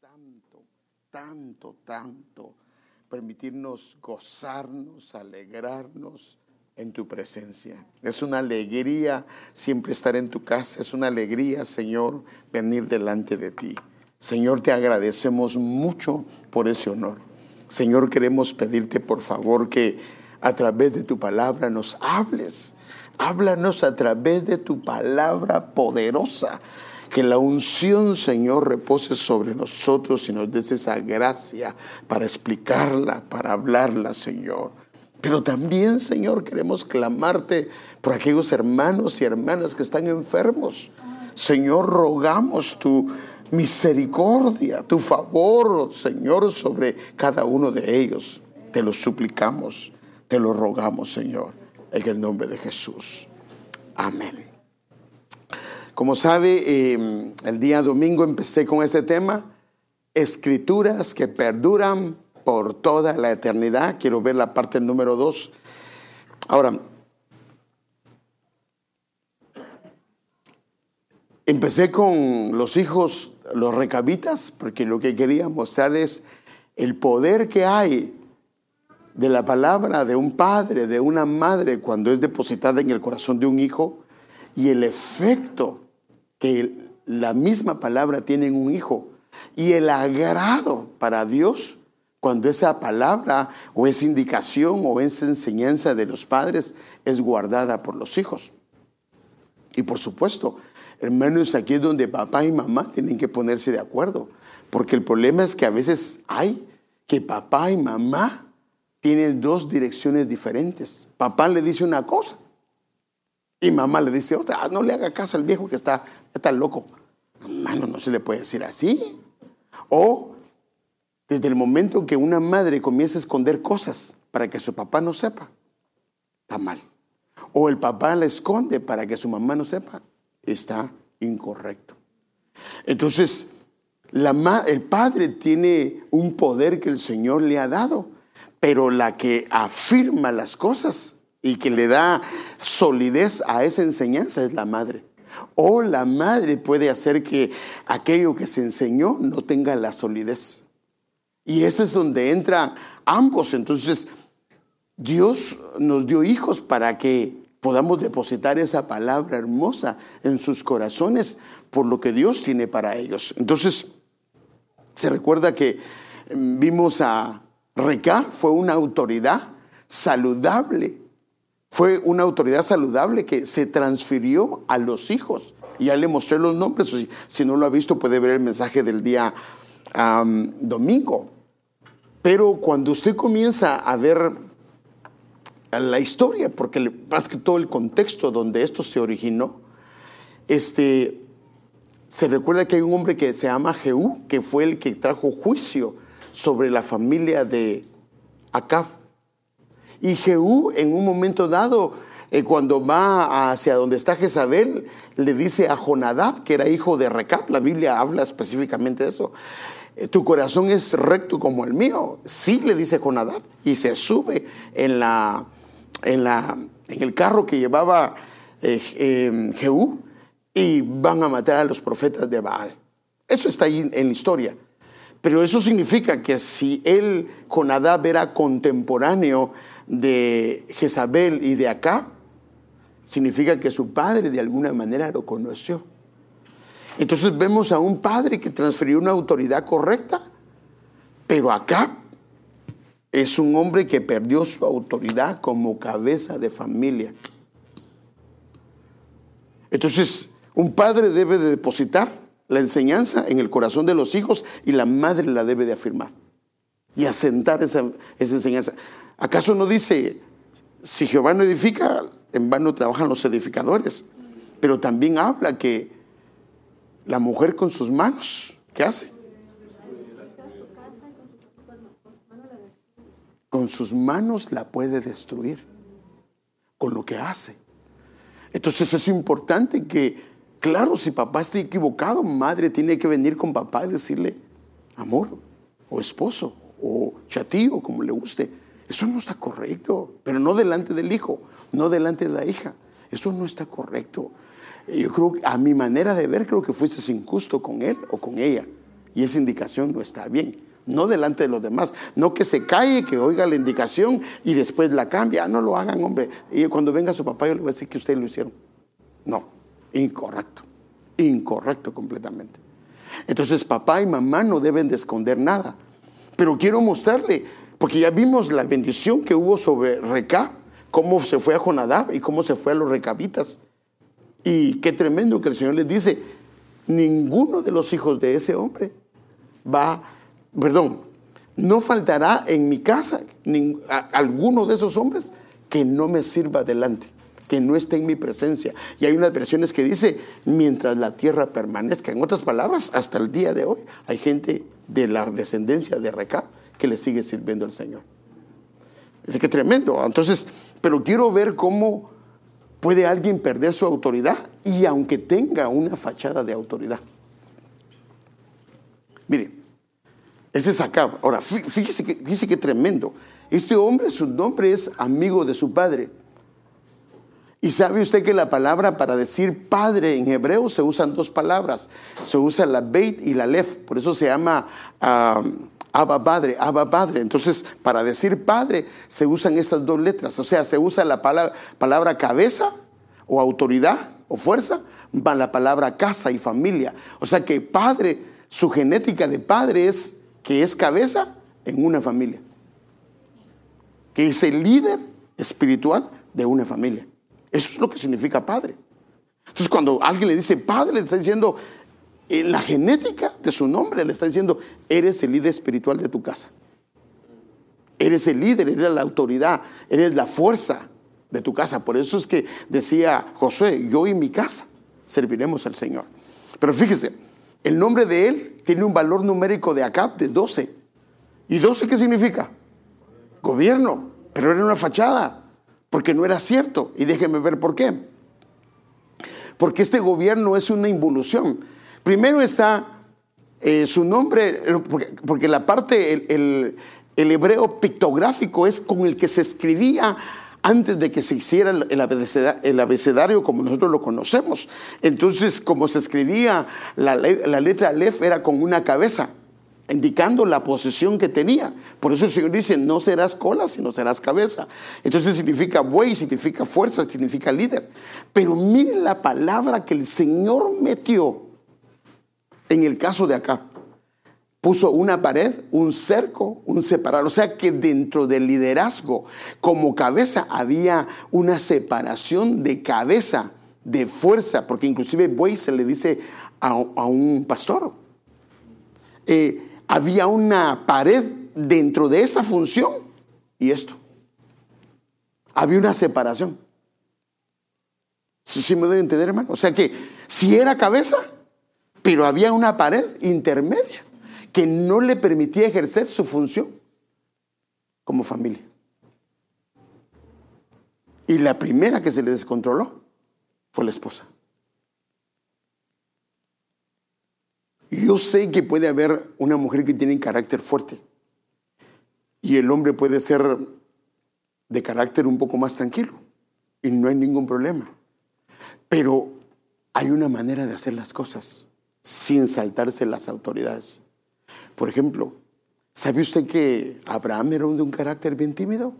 tanto, tanto, tanto permitirnos gozarnos, alegrarnos en tu presencia. Es una alegría siempre estar en tu casa, es una alegría, Señor, venir delante de ti. Señor, te agradecemos mucho por ese honor. Señor, queremos pedirte por favor que a través de tu palabra nos hables. Háblanos a través de tu palabra poderosa. Que la unción, Señor, repose sobre nosotros y nos des esa gracia para explicarla, para hablarla, Señor. Pero también, Señor, queremos clamarte por aquellos hermanos y hermanas que están enfermos. Señor, rogamos tu misericordia, tu favor, Señor, sobre cada uno de ellos. Te lo suplicamos, te lo rogamos, Señor, en el nombre de Jesús. Amén. Como sabe, em, el día domingo empecé con este tema, escrituras que perduran por toda la eternidad. Quiero ver la parte número dos. Ahora, empecé con los hijos, los recabitas, porque lo que quería mostrar es el poder que hay de la palabra de un padre, de una madre, cuando es depositada en el corazón de un hijo, y el efecto que la misma palabra tiene en un hijo y el agrado para Dios cuando esa palabra o esa indicación o esa enseñanza de los padres es guardada por los hijos. Y por supuesto, hermanos, aquí es donde papá y mamá tienen que ponerse de acuerdo, porque el problema es que a veces hay que papá y mamá tienen dos direcciones diferentes. Papá le dice una cosa y mamá le dice otra, no le haga caso al viejo que está, está loco. Hermano, no se le puede decir así. O desde el momento que una madre comienza a esconder cosas para que su papá no sepa, está mal. O el papá la esconde para que su mamá no sepa, está incorrecto. Entonces, el padre tiene un poder que el Señor le ha dado, pero la que afirma las cosas y que le da solidez a esa enseñanza es la madre. O la madre puede hacer que aquello que se enseñó no tenga la solidez. Y ese es donde entran ambos. Entonces, Dios nos dio hijos para que podamos depositar esa palabra hermosa en sus corazones por lo que Dios tiene para ellos. Entonces, se recuerda que mm, vimos a Reca, fue una autoridad saludable fue una autoridad saludable que se transfirió a los hijos. Ya le mostré los nombres. Si, no lo ha visto, puede ver el mensaje del día domingo. Pero cuando usted comienza a ver la historia, porque más que todo el contexto donde esto se originó, este, se recuerda que hay un hombre que se llama Jehú, que fue el que trajo juicio sobre la familia de Acab. Y Jehú en un momento dado, eh, cuando va hacia donde está Jezabel, le dice a Jonadab, que era hijo de Recap, la Biblia habla específicamente de eso, eh, tu corazón es recto como el mío. Sí, le dice Jonadab, y se sube en, la, en, la, en el carro que llevaba eh, em, Jehú y van a matar a los profetas de Baal. Eso está ahí en la historia. Pero eso significa que si él, Jonadab, era contemporáneo de Jezabel y de acá, significa que su padre de alguna manera lo conoció. Entonces vemos a un padre que transfirió una autoridad correcta, pero acá es un hombre que perdió su autoridad como cabeza de familia. Entonces, un padre debe de depositar la enseñanza en el corazón de los hijos y la madre la debe de afirmar y asentar esa, enseñanza. ¿Acaso no dice, si Jehová no edifica, en vano trabajan los edificadores? Pero también habla que la mujer con sus manos, ¿qué hace? Con sus manos la puede destruir, con lo que hace. Entonces es importante que, claro, si papá está equivocado, madre tiene que venir con papá y decirle, amor, o esposo, o chatío, como le guste, eso no está correcto, pero no delante del hijo, no delante de la hija. Eso no está correcto. Yo creo, a mi manera de ver, creo que fuiste injusto con él o con ella. y esa indicación no está bien. No delante de los demás. No que se calle, que oiga la indicación y después la cambia. Ah, no lo hagan, hombre. Y cuando venga su papá, yo le voy a decir que ustedes lo hicieron. No, incorrecto. Incorrecto completamente. Entonces, papá y mamá no deben de esconder nada. Pero quiero mostrarle, porque ya vimos la bendición que hubo sobre Recá, cómo se fue a Jonadab y cómo se fue a los recabitas. Y qué tremendo que el Señor les dice, ninguno de los hijos de ese hombre va, perdón, no faltará en mi casa alguno de esos hombres que no me sirva delante, que no esté en mi presencia. Y hay unas versiones que dice, mientras la tierra permanezca. En otras palabras, hasta el día de hoy hay gente de la descendencia de Recab que le sigue sirviendo al Señor. Es que tremendo. Entonces, pero quiero ver cómo puede alguien perder su autoridad y aunque tenga una fachada de autoridad. Mire, ese es acá. Ahora, fíjese que, fíjese que tremendo. Este hombre, su nombre es amigo de su padre. Y sabe usted que la palabra para decir padre en hebreo se usan dos palabras. Se usa la beit y la lef. Por eso se llama Abba Padre, Abba Padre. Entonces, para decir padre se usan estas dos letras. O sea, se usa la palabra, palabra cabeza o autoridad o fuerza para la palabra casa y familia. O sea que padre, su genética de padre es que es cabeza en una familia. Que es el líder espiritual de una familia. Eso es lo que significa padre. Entonces, cuando alguien le dice padre, le está diciendo, en la genética de su nombre le está diciendo, eres el líder espiritual de tu casa. Eres el líder, eres la autoridad, eres la fuerza de tu casa. Por eso es que decía Josué, yo y mi casa serviremos al Señor. Pero fíjese, el nombre de él tiene un valor numérico de acá de 12. ¿Y 12 qué significa? Gobierno. Pero era una fachada, porque no era cierto. Y déjenme ver por qué. Porque este gobierno es una involución. Primero está eh, su nombre, porque, la parte, el, hebreo pictográfico es con el que se escribía antes de que se hiciera el abecedario, como nosotros lo conocemos. Entonces, como se escribía, la, la letra Aleph era con una cabeza, indicando la posición que tenía. Por eso el Señor dice, no serás cola, sino serás cabeza. Entonces significa buey, significa fuerza, significa líder. Pero miren la palabra que el Señor metió en el caso de acá, puso una pared, un cerco, un separador. O sea que dentro del liderazgo, como cabeza, había una separación de cabeza, de fuerza, porque inclusive buey se le dice a, un pastor. Eh, había una pared dentro de esta función y esto. Había una separación. ¿Sí, me debe entender, hermano? O sea que si era cabeza, pero había una pared intermedia que no le permitía ejercer su función como familia. Y la primera que se le descontroló fue la esposa. Yo sé que puede haber una mujer que tiene carácter fuerte y el hombre puede ser de carácter un poco más tranquilo y no hay ningún problema. Pero hay una manera de hacer las cosas sin saltarse las autoridades. Por ejemplo, ¿sabe usted que Abraham era de un carácter bien tímido?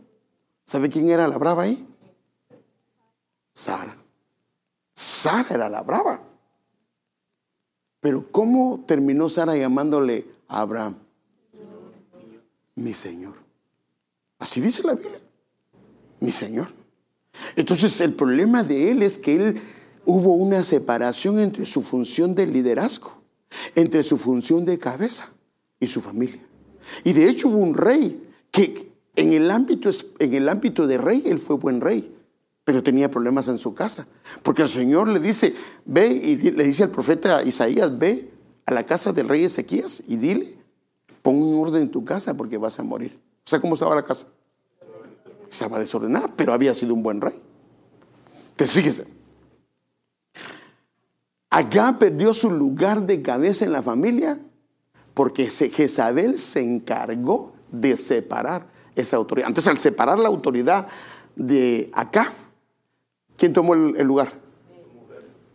¿Sabe quién era la brava ahí? Sara. Sara era la brava. Pero ¿cómo terminó Sara llamándole a Abraham? Mi Señor. Así dice la Biblia. Mi Señor. Entonces el problema de él es que él hubo una separación entre su función de liderazgo, entre su función de cabeza y su familia. Y de hecho hubo un rey que en el ámbito, en el ámbito de rey, él fue buen rey, pero tenía problemas en su casa. Porque el Señor le dice, ve y le dice al profeta Isaías, ve a la casa del rey Ezequías y dile, pon un orden en tu casa porque vas a morir. O sea, ¿cómo estaba la casa? Estaba desordenada, pero había sido un buen rey. Entonces, fíjese, Acá perdió su lugar de cabeza en la familia porque Jezabel se encargó de separar esa autoridad. Entonces, al separar la autoridad de acá, ¿quién tomó el, lugar?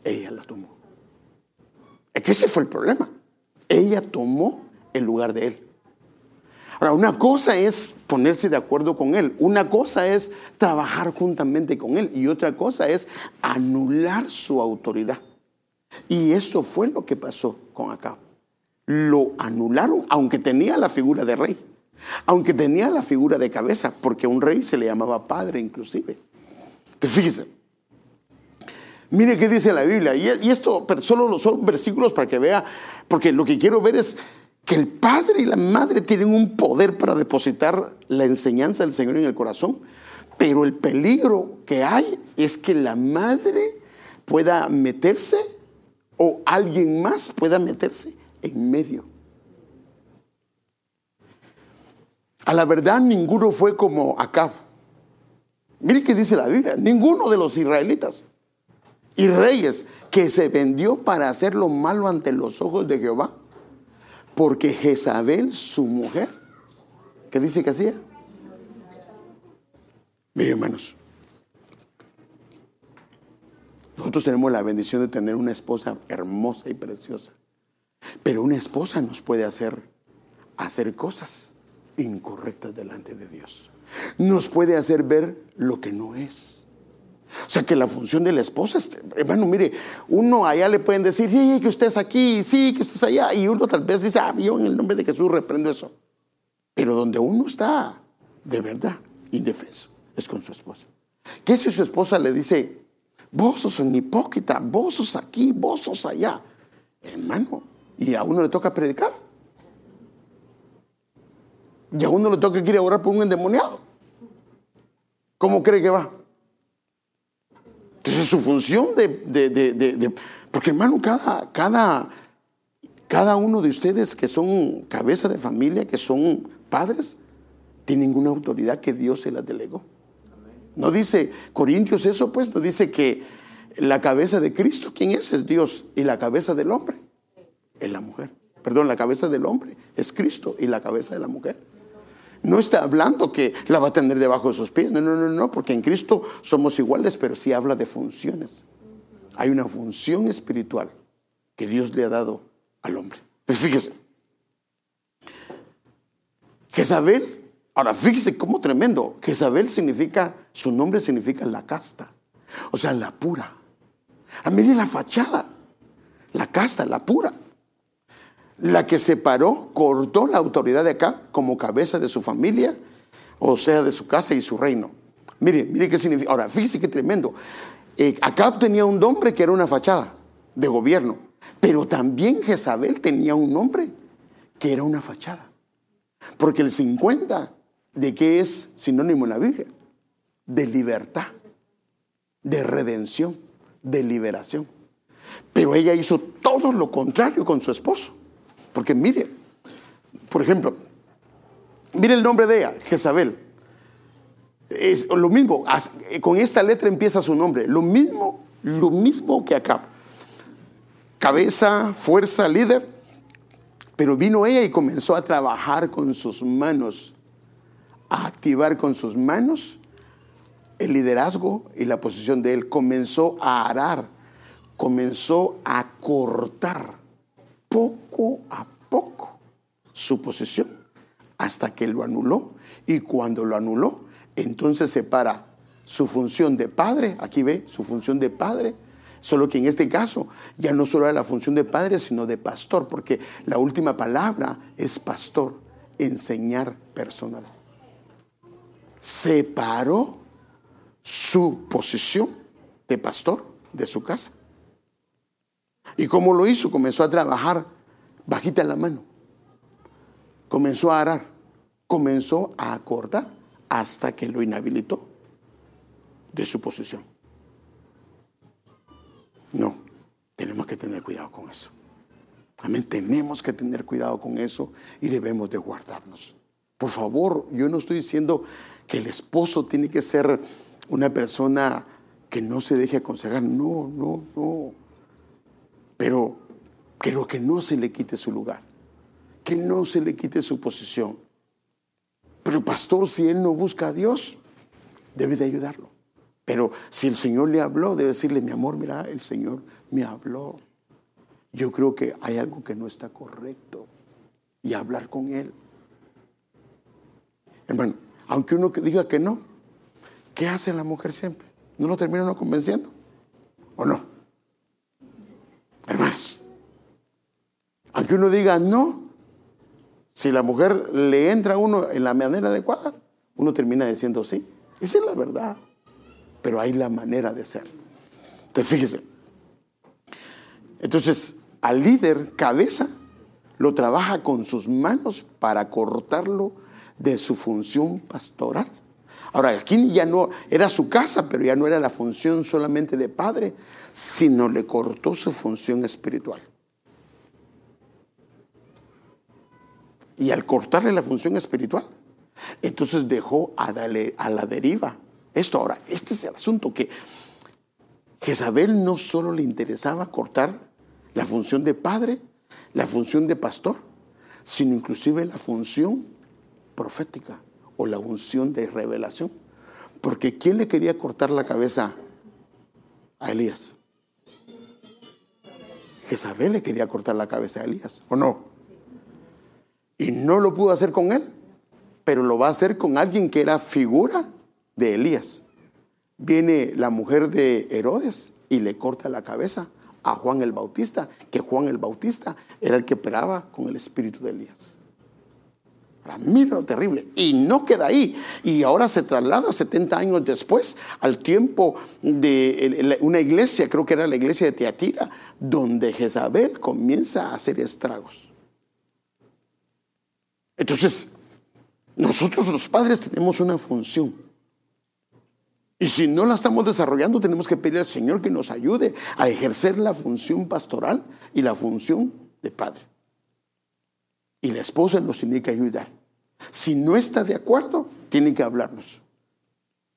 Ella la tomó. Es que ese fue el problema. Ella tomó el lugar de él. Ahora, una cosa es ponerse de acuerdo con él, una cosa es trabajar juntamente con él y otra cosa es anular su autoridad. Y eso fue lo que pasó con Acab. Lo anularon, aunque tenía la figura de rey, aunque tenía la figura de cabeza, porque a un rey se le llamaba padre inclusive. Entonces, fíjese, mire qué dice la Biblia, y esto solo son versículos para que vea, porque lo que quiero ver es que el padre y la madre tienen un poder para depositar la enseñanza del Señor en el corazón, pero el peligro que hay es que la madre pueda meterse o alguien más pueda meterse en medio. A la verdad ninguno fue como Acab. Mire qué dice la Biblia, ninguno de los israelitas y reyes que se vendió para hacer lo malo ante los ojos de Jehová porque Jezabel, su mujer, ¿qué dice que hacía? Miren, hermanos, nosotros tenemos la bendición de tener una esposa hermosa y preciosa. Pero una esposa nos puede hacer hacer cosas incorrectas delante de Dios. Nos puede hacer ver lo que no es. O sea que la función de la esposa, es, hermano, mire, uno allá le pueden decir, sí, que usted es aquí, sí, que usted es allá, y uno tal vez dice, ah, yo en el nombre de Jesús reprendo eso. Pero donde uno está de verdad indefenso es con su esposa. ¿Qué si su esposa le dice, vos sos un hipócrita, vos sos aquí, vos sos allá? Hermano, y a uno le toca predicar. Y a uno le toca ir a orar por un endemoniado. ¿Cómo cree que va? Esa es su función de, porque hermano, cada, cada, cada uno de ustedes que son cabeza de familia, que son padres, tienen una autoridad que Dios se las delegó. No dice Corintios eso, pues, no dice que la cabeza de Cristo, ¿quién es? Es Dios. Y la cabeza del hombre es la mujer. Perdón, la cabeza del hombre es Cristo y la cabeza de la mujer. No está hablando que la va a tener debajo de sus pies. No, no, no, no, porque en Cristo somos iguales, pero sí habla de funciones. Hay una función espiritual que Dios le ha dado al hombre. Pues fíjese. Jezabel, ahora fíjese cómo tremendo. Jezabel significa, su nombre significa la casta. O sea, la pura. Ah, mire la fachada. La casta, la pura la que separó, cortó la autoridad de acá como cabeza de su familia, o sea, de su casa y su reino. Mire, mire qué significa. Ahora, fíjese qué tremendo. Eh, Acab tenía un nombre que era una fachada de gobierno, pero también Jezabel tenía un nombre que era una fachada. Porque el 50, ¿de qué es sinónimo en la Biblia? De libertad, de redención, de liberación. Pero ella hizo todo lo contrario con su esposo. Porque mire, por ejemplo, mire el nombre de ella, Jezabel. Es lo mismo, con esta letra empieza su nombre. Lo mismo, lo mismo que acá. Cabeza, fuerza, líder. Pero vino ella y comenzó a trabajar con sus manos, a activar con sus manos el liderazgo y la posición de él. Comenzó a arar, comenzó a cortar poco a poco su posesión hasta que lo anuló. Y cuando lo anuló, entonces separa su función de padre, aquí ve su función de padre, solo que en este caso ya no solo era la función de padre, sino de pastor, porque la última palabra es pastor, enseñar personal. Separó su posición de pastor de su casa ¿Y cómo lo hizo? Comenzó a trabajar bajita la mano. Comenzó a arar. Comenzó a acordar hasta que lo inhabilitó de su posición. No, tenemos que tener cuidado con eso. Amén, tenemos que tener cuidado con eso y debemos de guardarnos. Por favor, yo no estoy diciendo que el esposo tiene que ser una persona que no se deje aconsejar. No, no, no pero, pero que no se le quite su lugar, que no se le quite su posición. Pero pastor, si él no busca a Dios, debe de ayudarlo. Pero si el Señor le habló, debe decirle, mi amor, mira, el Señor me habló. yo creo que hay algo que no está correcto y hablar con él. Hermano, aunque uno diga que no, ¿qué hace la mujer siempre? ¿No lo termina uno convenciendo? ¿O no? Hermanos, aunque uno diga no, si la mujer le entra a uno en la manera adecuada, uno termina diciendo sí. Esa es la verdad. Pero hay la manera de ser. Entonces, fíjese. Entonces, al líder, cabeza, lo trabaja con sus manos para cortarlo de su función pastoral. Ahora, aquí ya no era su casa, pero ya no era la función solamente de padre, sino le cortó su función espiritual. Y al cortarle la función espiritual, entonces dejó a, a la deriva. Esto ahora, este es el asunto que Jezabel no solo le interesaba cortar la función de padre, la función de pastor, sino inclusive la función profética o la unción de revelación. Porque ¿quién le quería cortar la cabeza a Elías? Jezabel le quería cortar la cabeza a Elías, ¿o no? Y no lo pudo hacer con él, pero lo va a hacer con alguien que era figura de Elías. Viene la mujer de Herodes y le corta la cabeza a Juan el Bautista, que Juan el Bautista era el que operaba con el espíritu de Elías. Lo terrible. Y no queda ahí. Y ahora se traslada 70 años después al tiempo de una iglesia, creo que era la iglesia de Teatira, donde Jezabel comienza a hacer estragos. Entonces, nosotros los padres tenemos una función. Y si no la estamos desarrollando, tenemos que pedir al Señor que nos ayude a ejercer la función pastoral y la función de padre. Y la esposa nos tiene que ayudar. Si no está de acuerdo, tiene que hablarnos.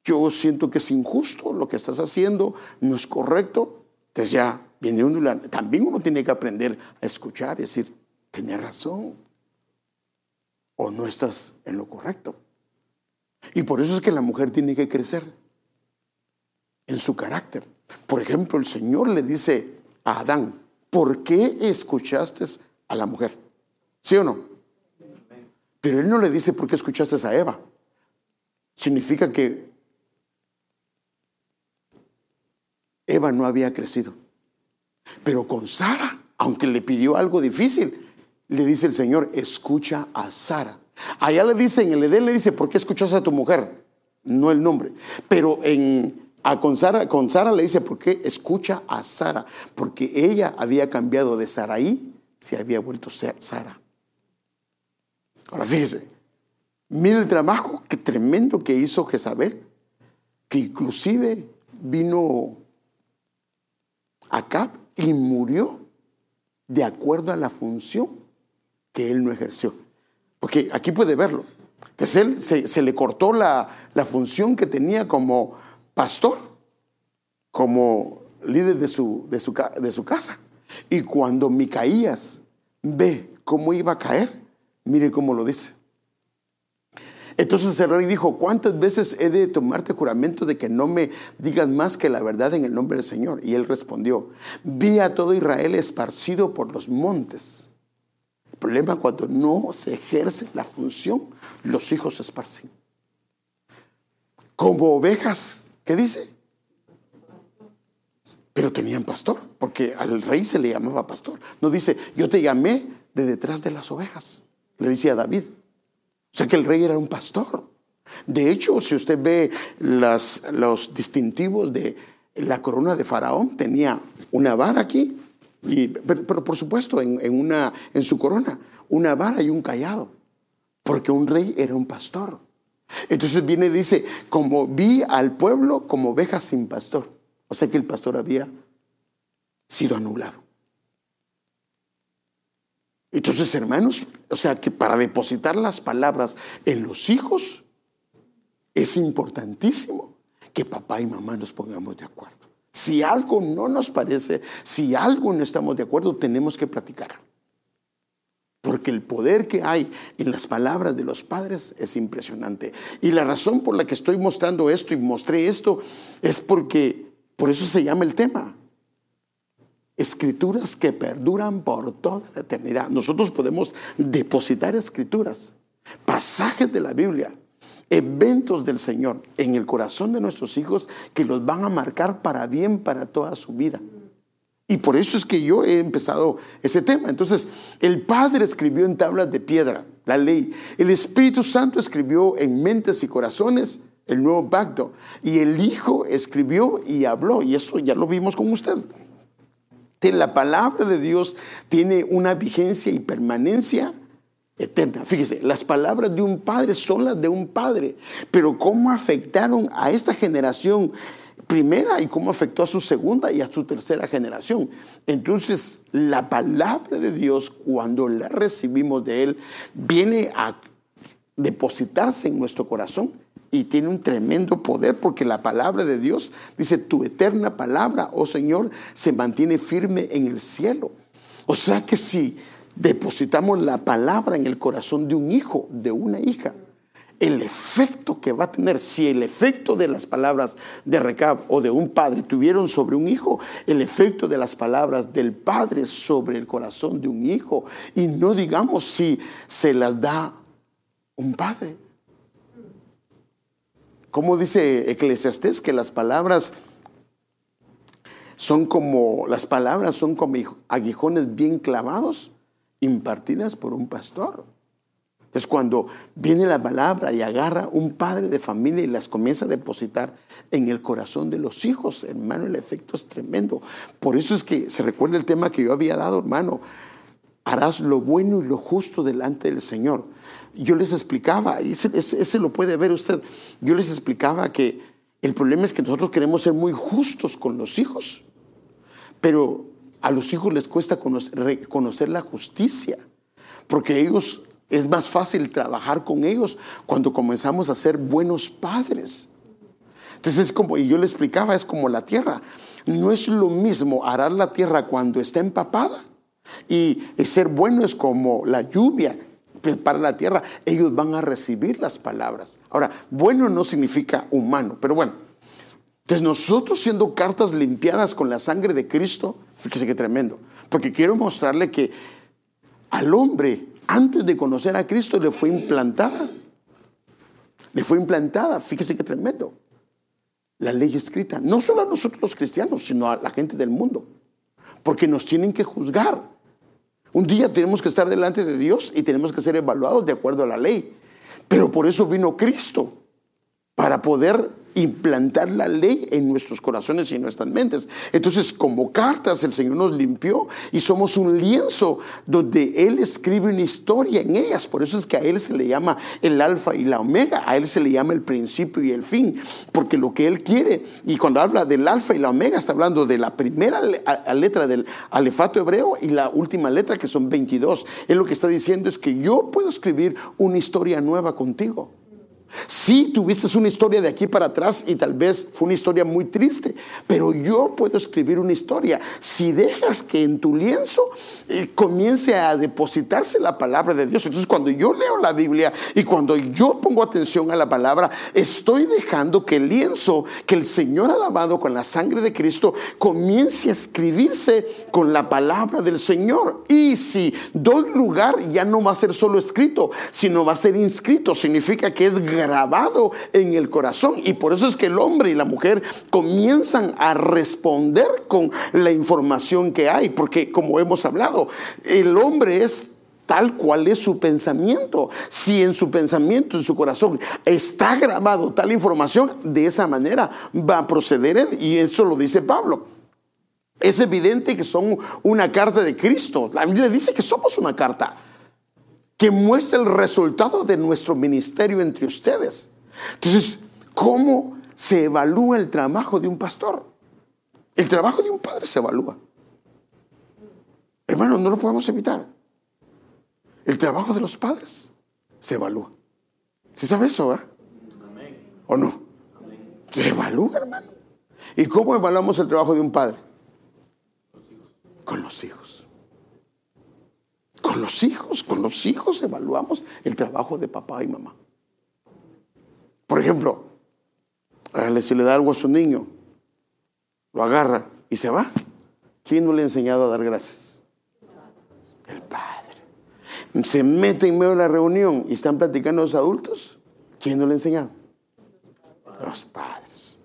Yo siento que es injusto lo que estás haciendo, no es correcto. Entonces ya viene uno, también uno tiene que aprender a escuchar y decir, tiene razón. O no estás en lo correcto. Y por eso es que la mujer tiene que crecer en su carácter. Por ejemplo, el Señor le dice a Adán, ¿por qué escuchaste a la mujer? ¿Sí o no? Pero él no le dice, ¿por qué escuchaste a Eva? Significa que Eva no había crecido. Pero con Sara, aunque le pidió algo difícil, le dice el Señor, escucha a Sara. Allá le dice, en el Edén le dice, ¿por qué escuchaste a tu mujer? No el nombre. Pero en a con, Sara, con Sara le dice, ¿por qué? Escucha a Sara, porque ella había cambiado de Saraí, se había vuelto Sara. Ahora fíjese, mire el trabajo que tremendo que hizo Jezabel, que inclusive vino acá y murió de acuerdo a la función que él no ejerció. Porque aquí puede verlo. Él se, le cortó la, la función que tenía como pastor, como líder de su, de su, de su casa. Y cuando Micaías ve cómo iba a caer, mire cómo lo dice. Entonces el rey dijo, ¿cuántas veces he de tomarte juramento de que no me digas más que la verdad en el nombre del Señor? Y él respondió, vi a todo Israel esparcido por los montes. El problema cuando no se ejerce la función, los hijos se esparcen. Como ovejas ¿Qué dice? Pero tenían pastor, porque al rey se le llamaba pastor. No dice, yo te llamé de detrás de las ovejas, le decía David. O sea que el rey era un pastor. De hecho, si usted ve los distintivos de la corona de Faraón, tenía una vara aquí, pero, por supuesto en, en, una, en su corona, una vara y un callado, porque un rey era un pastor. Entonces viene y dice, como vi al pueblo como ovejas sin pastor. O sea que el pastor había sido anulado. Entonces, hermanos, o sea que para depositar las palabras en los hijos es importantísimo que papá y mamá nos pongamos de acuerdo. Si algo no nos parece, si algo no estamos de acuerdo, tenemos que platicarlo. Porque el poder que hay en las palabras de los padres es impresionante. Y la razón por la que estoy mostrando esto y mostré esto es porque, por eso se llama el tema. Escrituras que perduran por toda la eternidad. Nosotros podemos depositar escrituras, pasajes de la Biblia, eventos del Señor en el corazón de nuestros hijos que los van a marcar para bien para toda su vida. Y por eso es que yo he empezado ese tema. Entonces, el Padre escribió en tablas de piedra la ley. El Espíritu Santo escribió en mentes y corazones el nuevo pacto. Y el Hijo escribió y habló. Y eso ya lo vimos con usted. La palabra de Dios tiene una vigencia y permanencia eterna. Fíjese, las palabras de un padre son las de un padre, pero cómo afectaron a esta generación primera y cómo afectó a su segunda y a su tercera generación. Entonces, la palabra de Dios, cuando la recibimos de Él, viene a depositarse en nuestro corazón y tiene un tremendo poder porque la palabra de Dios dice, tu eterna palabra, oh Señor, se mantiene firme en el cielo. O sea que si depositamos la palabra en el corazón de un hijo, de una hija, el efecto que va a tener, si el efecto de las palabras de Recab o de un padre tuvieron sobre un hijo, el efecto de las palabras del padre sobre el corazón de un hijo, y no digamos si se las da un padre. Como dice Eclesiastés que las palabras son como las palabras son como aguijones bien clavados impartidas por un pastor. Entonces cuando viene la palabra y agarra un padre de familia y las comienza a depositar en el corazón de los hijos, hermano, el efecto es tremendo. Por eso es que se recuerda el tema que yo había dado, hermano. Harás lo bueno y lo justo delante del Señor. Yo les explicaba, ese, ese lo puede ver usted, yo les explicaba que el problema es que nosotros queremos ser muy justos con los hijos, pero a los hijos les cuesta conocer, conocer la justicia, porque ellos es más fácil trabajar con ellos cuando comenzamos a ser buenos padres. Entonces es como, y yo le explicaba, es como la tierra. No es lo mismo arar la tierra cuando está empapada. Y ser bueno es como la lluvia para la tierra. Ellos van a recibir las palabras. Ahora, bueno no significa humano, pero bueno. Entonces nosotros siendo cartas limpiadas con la sangre de Cristo, fíjese qué tremendo. Porque quiero mostrarle que al hombre antes de conocer a Cristo le fue implantada. Le fue implantada, fíjese qué tremendo. La ley escrita, no solo a nosotros los cristianos, sino a la gente del mundo. Porque nos tienen que juzgar. Un día tenemos que estar delante de Dios y tenemos que ser evaluados de acuerdo a la ley. Pero por eso vino Cristo, para poder implantar la ley en nuestros corazones y en nuestras mentes. Entonces, como cartas, el Señor nos limpió y somos un lienzo donde Él escribe una historia en ellas. Por eso es que a Él se le llama el alfa y la omega, a Él se le llama el principio y el fin, porque lo que Él quiere, y cuando habla del alfa y la omega, está hablando de la primera letra del alefato hebreo y la última letra, que son 22. Él lo que está diciendo es que yo puedo escribir una historia nueva contigo. Sí, tuviste una historia de aquí para atrás y tal vez fue una historia muy triste, pero yo puedo escribir una historia. Si dejas que en tu lienzo eh, comience a depositarse la palabra de Dios, entonces cuando yo leo la Biblia y cuando yo pongo atención a la palabra, estoy dejando que el lienzo que el Señor ha lavado con la sangre de Cristo comience a escribirse con la palabra del Señor. Y si doy lugar, ya no va a ser solo escrito, sino va a ser inscrito. Significa que es grabado en el corazón. Y por eso es que el hombre y la mujer comienzan a responder con la información que hay. Porque como hemos hablado, el hombre es tal cual es su pensamiento. Si en su pensamiento, en su corazón, está grabado tal información, de esa manera va a proceder él. Y eso lo dice Pablo. Es evidente que son una carta de Cristo. La Biblia dice que somos una carta que muestra el resultado de nuestro ministerio entre ustedes. Entonces, ¿cómo se evalúa el trabajo de un pastor? El trabajo de un padre se evalúa. Hermano, no lo podemos evitar. El trabajo de los padres se evalúa. ¿Sí sabe eso, eh? ¿O no? Se evalúa, hermano. ¿Y cómo evaluamos el trabajo de un padre? Con los hijos. Con los hijos, con los hijos evaluamos el trabajo de papá y mamá. Por ejemplo, si le da algo a su niño, lo agarra y se va. ¿Quién no le ha enseñado a dar gracias? El Padre. Se mete en medio de la reunión y están platicando los adultos. ¿Quién no le ha enseñado? Los padres.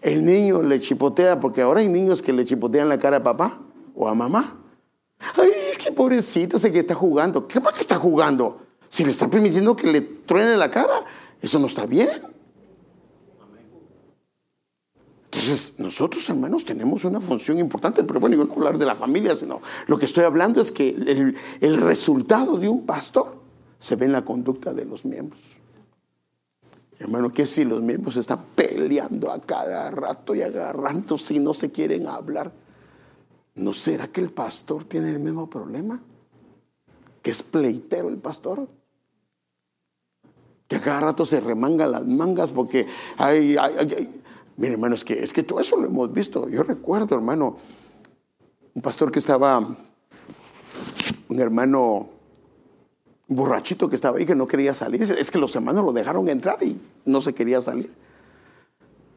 El niño le chipotea, porque ahora hay niños que le chipotean la cara a papá o a mamá. Pobrecito, sé que está jugando. ¿Qué para qué está jugando? Si le está permitiendo que le truene la cara, eso no está bien. Entonces, nosotros hermanos tenemos una función importante, pero bueno, yo no hablar de la familia, sino lo que estoy hablando es que el, el resultado de un pastor se ve en la conducta de los miembros. Hermano, que si los miembros están peleando a cada rato y agarrando si no se quieren hablar, ¿no será que el pastor tiene el mismo problema? Que es pleitero el pastor. Que a cada rato se remanga las mangas porque hay, hay, Mire, hermano, es que, es que todo eso lo hemos visto. Yo recuerdo, hermano, un pastor que estaba, un hermano borrachito que estaba ahí que no quería salir. Es que los hermanos lo dejaron entrar y no se quería salir.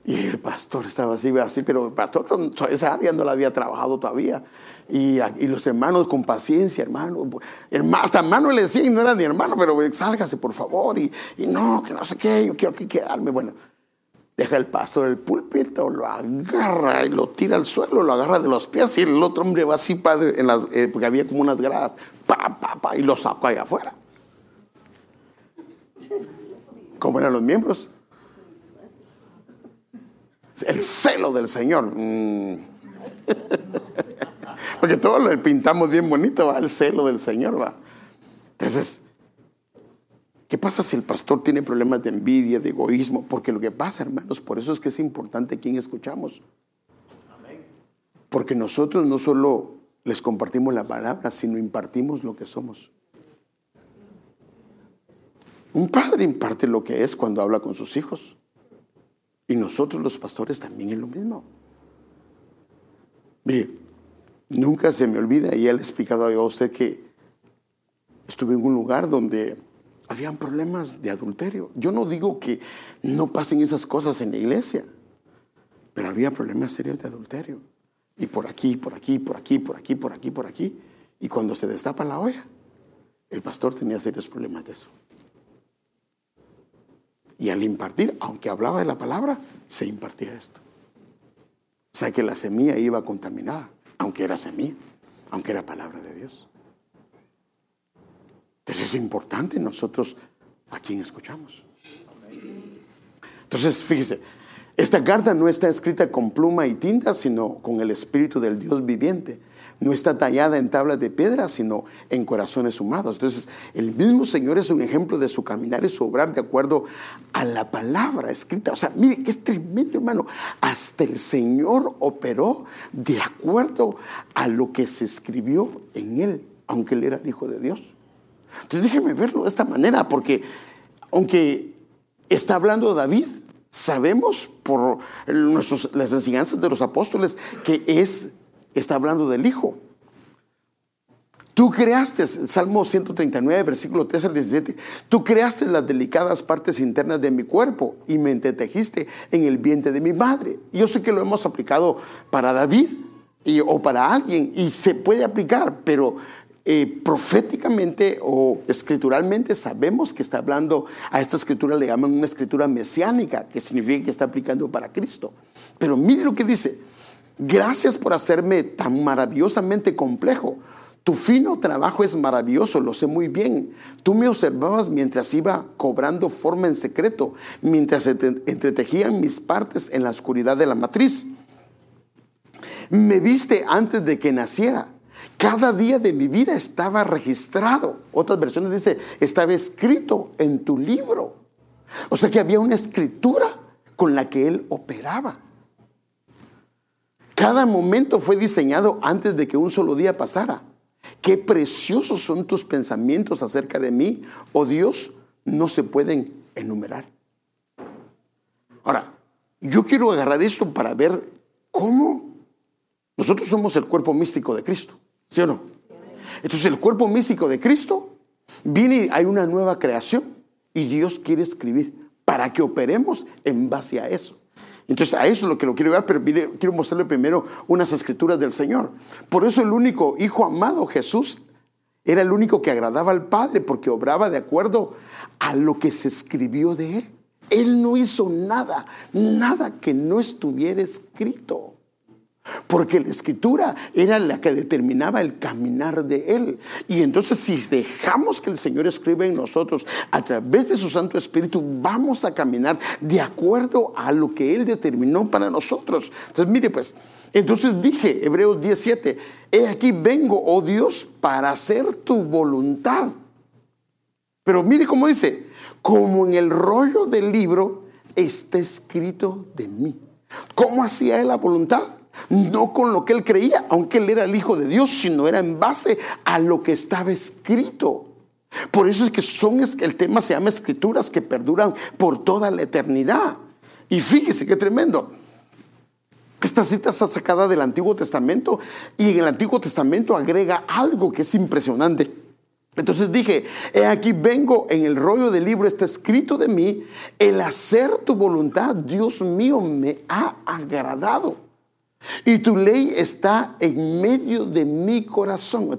Y el pastor estaba así, así, pero el pastor esa área no la había trabajado todavía. Y, los hermanos con paciencia, hermano. hasta hermano le decían, no era ni hermano, pero sálgase por favor. Y, no, que no sé qué, yo quiero que quedarme. Bueno, deja el pastor el púlpito, lo agarra y lo tira al suelo, lo agarra de los pies y el otro hombre va así, las, eh, porque había como unas gradas, pa, pa, pa, y lo sacó allá afuera. ¿Cómo eran los miembros? El celo del Señor. Mm. Porque todos lo pintamos bien bonito, va, el celo del Señor, va. Entonces, ¿qué pasa si el pastor tiene problemas de envidia, de egoísmo? Porque lo que pasa, hermanos, por eso es que es importante quién escuchamos. Porque nosotros no solo les compartimos la palabra, sino impartimos lo que somos. Un padre imparte lo que es cuando habla con sus hijos. Y nosotros los pastores también es lo mismo. Mire, nunca se me olvida, y ya le he explicado a usted que estuve en un lugar donde habían problemas de adulterio. Yo no digo que no pasen esas cosas en la iglesia, pero había problemas serios de adulterio. Y por aquí, por aquí, por aquí, por aquí, por aquí, por aquí. Y cuando se destapa la olla, el pastor tenía serios problemas de eso. Y al impartir, aunque hablaba de la palabra, se impartía esto. O sea que la semilla iba contaminada, aunque era semilla, aunque era palabra de Dios. Entonces es importante nosotros a quién escuchamos. Entonces, fíjese, esta carta no está escrita con pluma y tinta, sino con el Espíritu del Dios viviente no está tallada en tablas de piedra, sino en corazones humanos. Entonces, el mismo Señor es un ejemplo de su caminar y su obrar de acuerdo a la palabra escrita. O sea, mire, qué tremendo, hermano. Hasta el Señor operó de acuerdo a lo que se escribió en él, aunque él era el Hijo de Dios. Entonces, déjeme verlo de esta manera, porque aunque está hablando David, sabemos por las enseñanzas de los apóstoles que es está hablando del Hijo. Tú creaste, Salmo 139, versículo 13 al 17, tú creaste las delicadas partes internas de mi cuerpo y me entretejiste en el vientre de mi madre. Yo sé que lo hemos aplicado para David y, o para alguien y se puede aplicar, pero eh, proféticamente o escrituralmente sabemos que está hablando, a esta escritura le llaman una escritura mesiánica, que significa que está aplicando para Cristo. Pero mire lo que dice, Gracias por hacerme tan maravillosamente complejo. Tu fino trabajo es maravilloso, lo sé muy bien. Tú me observabas mientras iba cobrando forma en secreto, mientras entretejían mis partes en la oscuridad de la matriz. Me viste antes de que naciera. Cada día de mi vida estaba registrado. Otras versiones dice, estaba escrito en tu libro. O sea que había una escritura con la que él operaba. Cada momento fue diseñado antes de que un solo día pasara. Qué preciosos son tus pensamientos acerca de mí, oh Dios, no se pueden enumerar. Ahora, yo quiero agarrar esto para ver cómo nosotros somos el cuerpo místico de Cristo, ¿sí o no? Entonces el cuerpo místico de Cristo viene, hay una nueva creación y Dios quiere escribir para que operemos en base a eso. Entonces a eso es lo que lo quiero ver, pero quiero mostrarle primero unas escrituras del Señor. Por eso el único Hijo amado, Jesús, era el único que agradaba al Padre porque obraba de acuerdo a lo que se escribió de él. Él no hizo nada, nada que no estuviera escrito. Porque la escritura era la que determinaba el caminar de Él. Y entonces si dejamos que el Señor escriba en nosotros a través de su Santo Espíritu, vamos a caminar de acuerdo a lo que Él determinó para nosotros. Entonces mire pues, entonces dije, Hebreos 17, he aquí vengo, oh Dios, para hacer tu voluntad. Pero mire cómo dice, como en el rollo del libro está escrito de mí. ¿Cómo hacía él la voluntad? No con lo que él creía, aunque él era el Hijo de Dios, sino era en base a lo que estaba escrito. Por eso es que son, el tema se llama escrituras que perduran por toda la eternidad. Y fíjese qué tremendo. Esta cita está sacada del Antiguo Testamento y en el Antiguo Testamento agrega algo que es impresionante. Entonces dije, he aquí vengo en el rollo del libro, está escrito de mí, el hacer tu voluntad, Dios mío, me ha agradado. Y tu ley está en medio de mi corazón.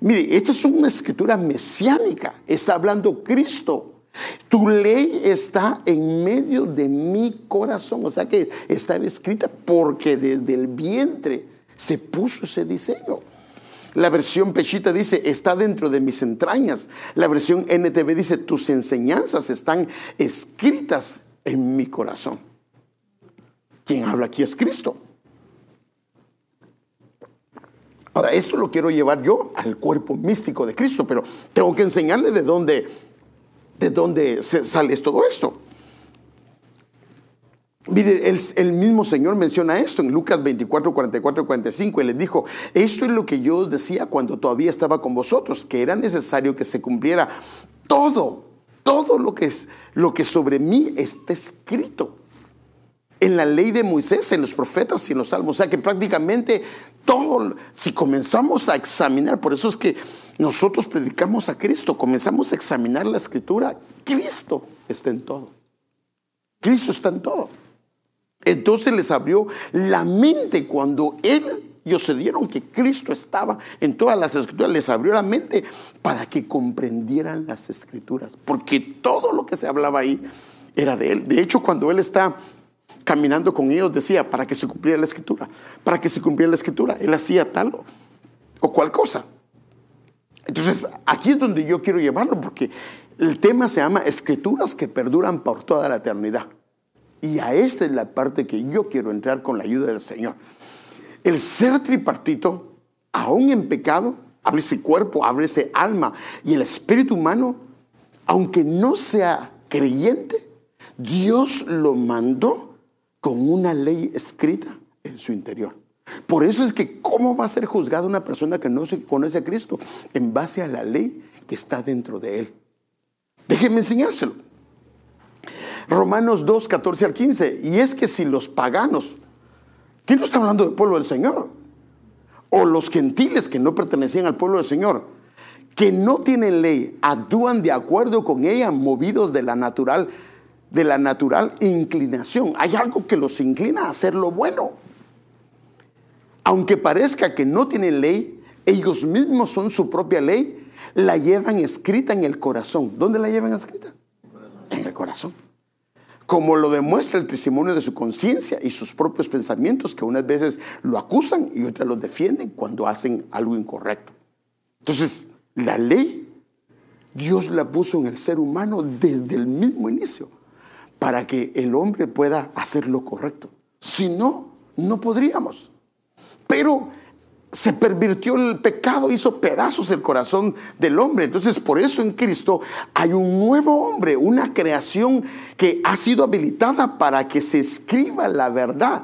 mire, esta es una escritura mesiánica, está hablando Cristo. Tu ley está en medio de mi corazón, o sea que está escrita porque desde el vientre se puso ese diseño. La versión Pechita dice, está dentro de mis entrañas. La versión NTV dice, tus enseñanzas están escritas en mi corazón. Quien habla aquí es Cristo. Ahora, esto lo quiero llevar yo al cuerpo místico de Cristo, pero tengo que enseñarle de dónde, de dónde sale todo esto. Mire, el, mismo Señor menciona esto en Lucas 24, 44, 45. Él les dijo, esto es lo que yo decía cuando todavía estaba con vosotros, que era necesario que se cumpliera todo, todo lo que, es, lo que sobre mí está escrito en la ley de Moisés, en los profetas y en los salmos. O sea que prácticamente todo, si comenzamos a examinar, por eso es que nosotros predicamos a Cristo, comenzamos a examinar la escritura, Cristo está en todo. Cristo está en todo. Entonces les abrió la mente cuando él ellos se dieron que Cristo estaba en todas las escrituras, les abrió la mente para que comprendieran las escrituras, porque todo lo que se hablaba ahí era de él. De hecho, cuando él está caminando con ellos decía, para que se cumpliera la escritura, para que se cumpliera la escritura, él hacía tal o, cual cosa. Entonces, aquí es donde yo quiero llevarlo, porque el tema se llama escrituras que perduran por toda la eternidad. Y a esta es la parte que yo quiero entrar con la ayuda del Señor. El ser tripartito, aún en pecado, abre ese cuerpo, abre ese alma y el espíritu humano, aunque no sea creyente, Dios lo mandó con una ley escrita en su interior. Por eso es que ¿cómo va a ser juzgada una persona que no se conoce a Cristo? En base a la ley que está dentro de él. Déjenme enseñárselo. Romanos 2, 14 al 15. Y es que si los paganos, ¿quién no está hablando del pueblo del Señor? O los gentiles que no pertenecían al pueblo del Señor, que no tienen ley, actúan de acuerdo con ella, movidos de la natural, de la natural inclinación. Hay algo que los inclina a hacer lo bueno. Aunque parezca que no tienen ley, ellos mismos son su propia ley, la llevan escrita en el corazón. ¿Dónde la llevan escrita? En el corazón como lo demuestra el testimonio de su conciencia y sus propios pensamientos, que unas veces lo acusan y otras lo defienden cuando hacen algo incorrecto. Entonces, la ley, Dios la puso en el ser humano desde el mismo inicio, para que el hombre pueda hacer lo correcto. Si no, no podríamos. Pero se pervirtió el pecado, hizo pedazos el corazón del hombre. Entonces, por eso en Cristo hay un nuevo hombre, una creación que ha sido habilitada para que se escriba la verdad,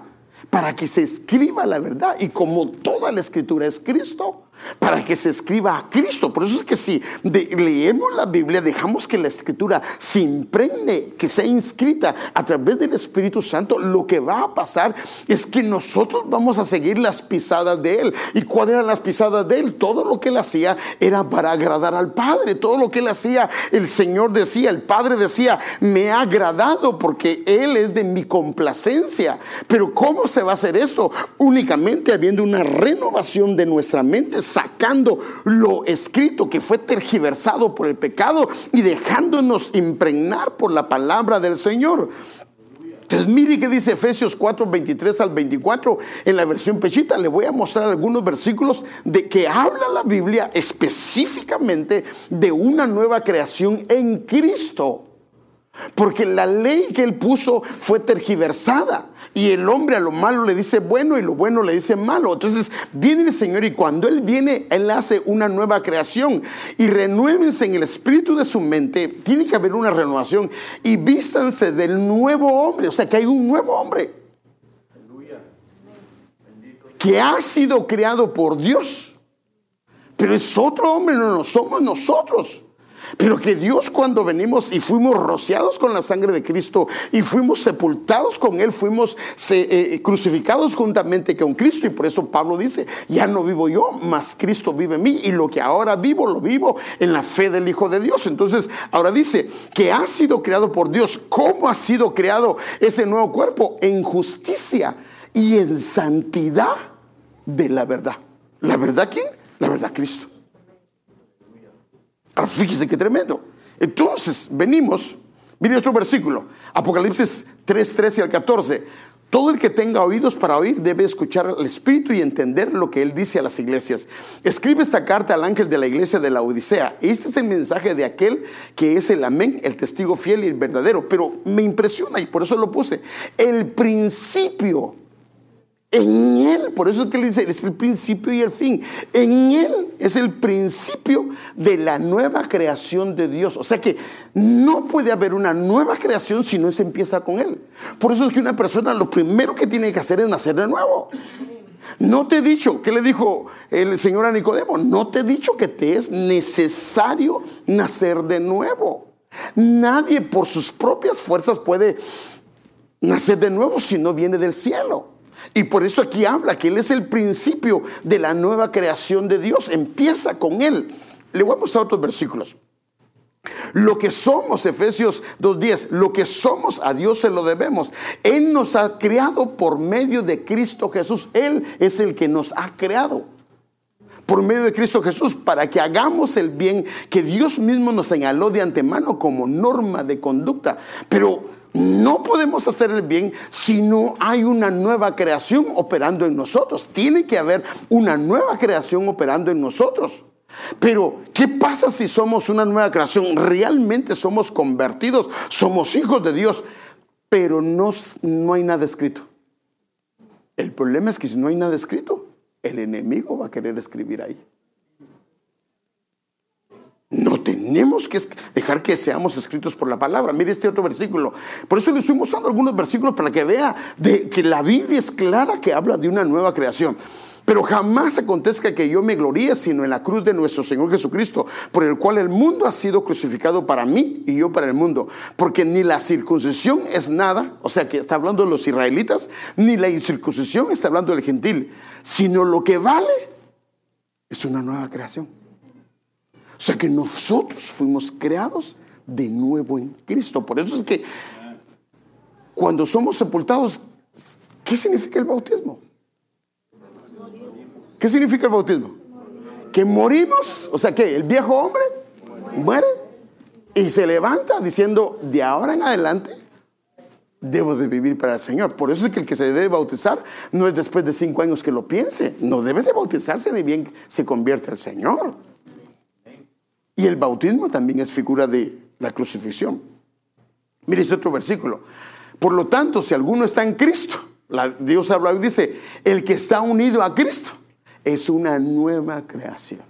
para que se escriba la verdad. Y como toda la escritura es Cristo, para que se escriba a Cristo. Por eso es que si leemos la Biblia, dejamos que la escritura se impregne, que sea inscrita a través del Espíritu Santo, lo que va a pasar es que nosotros vamos a seguir las pisadas de Él. ¿Y cuáles eran las pisadas de Él? Todo lo que Él hacía era para agradar al Padre. Todo lo que Él hacía, el Señor decía, el Padre decía, me ha agradado porque Él es de mi complacencia. Pero ¿cómo se va a hacer esto? Únicamente habiendo una renovación de nuestra mente sacando lo escrito que fue tergiversado por el pecado y dejándonos impregnar por la palabra del Señor. Entonces mire que dice Efesios 4, 23 al 24 en la versión pechita. Le voy a mostrar algunos versículos de que habla la Biblia específicamente de una nueva creación en Cristo. Porque la ley que él puso fue tergiversada. Y el hombre a lo malo le dice bueno y lo bueno le dice malo. Entonces viene el Señor y cuando Él viene, Él hace una nueva creación. Y renuévense en el espíritu de su mente. Tiene que haber una renovación. Y vístanse del nuevo hombre. O sea que hay un nuevo hombre. Que ha sido creado por Dios. Pero es otro hombre, no, no somos nosotros. Pero que Dios cuando venimos y fuimos rociados con la sangre de Cristo y fuimos sepultados con Él, fuimos eh, crucificados juntamente con Cristo. Y por eso Pablo dice, ya no vivo yo, mas Cristo vive en mí. Y lo que ahora vivo, lo vivo en la fe del Hijo de Dios. Entonces, ahora dice que ha sido creado por Dios. ¿Cómo ha sido creado ese nuevo cuerpo? En justicia y en santidad de la verdad. ¿La verdad quién? La verdad Cristo. Ah, fíjese qué tremendo. Entonces, venimos, mire otro versículo, Apocalipsis 3, 13 al 14. Todo el que tenga oídos para oír debe escuchar al Espíritu y entender lo que Él dice a las iglesias. Escribe esta carta al ángel de la iglesia de la Odisea. Este es el mensaje de aquel que es el amén, el testigo fiel y el verdadero. Pero me impresiona y por eso lo puse. El principio en Él, por eso es que le dice, es el principio y el fin. En Él es el principio de la nueva creación de Dios. O sea que no puede haber una nueva creación si no se empieza con Él. Por eso es que una persona lo primero que tiene que hacer es nacer de nuevo. No te he dicho, ¿qué le dijo el Señor a Nicodemo? No te he dicho que te es necesario nacer de nuevo. Nadie por sus propias fuerzas puede nacer de nuevo si no viene del cielo. Y por eso aquí habla que Él es el principio de la nueva creación de Dios. Empieza con Él. Le voy a mostrar otros versículos. Lo que somos, Efesios 2.10, lo que somos a Dios se lo debemos. Él nos ha creado por medio de Cristo Jesús. Él es el que nos ha creado por medio de Cristo Jesús para que hagamos el bien que Dios mismo nos señaló de antemano como norma de conducta. Pero no podemos hacer el bien si no hay una nueva creación operando en nosotros. Tiene que haber una nueva creación operando en nosotros. Pero, ¿qué pasa si somos una nueva creación? Realmente somos convertidos, somos hijos de Dios, pero no, no hay nada escrito. El problema es que si no hay nada escrito, el enemigo va a querer escribir ahí. No tenemos que dejar que seamos escritos por la palabra. Mire este otro versículo. Por eso le estoy mostrando algunos versículos para que vea que la Biblia es clara que habla de una nueva creación. Pero jamás acontezca que yo me gloríe sino en la cruz de nuestro Señor Jesucristo, por el cual el mundo ha sido crucificado para mí y yo para el mundo. Porque ni la circuncisión es nada, o sea que está hablando de los israelitas, ni la incircuncisión está hablando del gentil, sino lo que vale es una nueva creación. O sea que nosotros fuimos creados de nuevo en Cristo. Por eso es que cuando somos sepultados, ¿qué significa el bautismo? ¿Qué significa el bautismo? Que morimos, o sea que el viejo hombre muere y se levanta diciendo, de ahora en adelante debo de vivir para el Señor. Por eso es que el que se debe bautizar no es después de cinco años que lo piense, no debe de bautizarse ni bien se convierte al Señor. Y el bautismo también es figura de la crucifixión. Mire este otro versículo. Por lo tanto, si alguno está en Cristo, Dios habla y dice, el que está unido a Cristo es una nueva creación.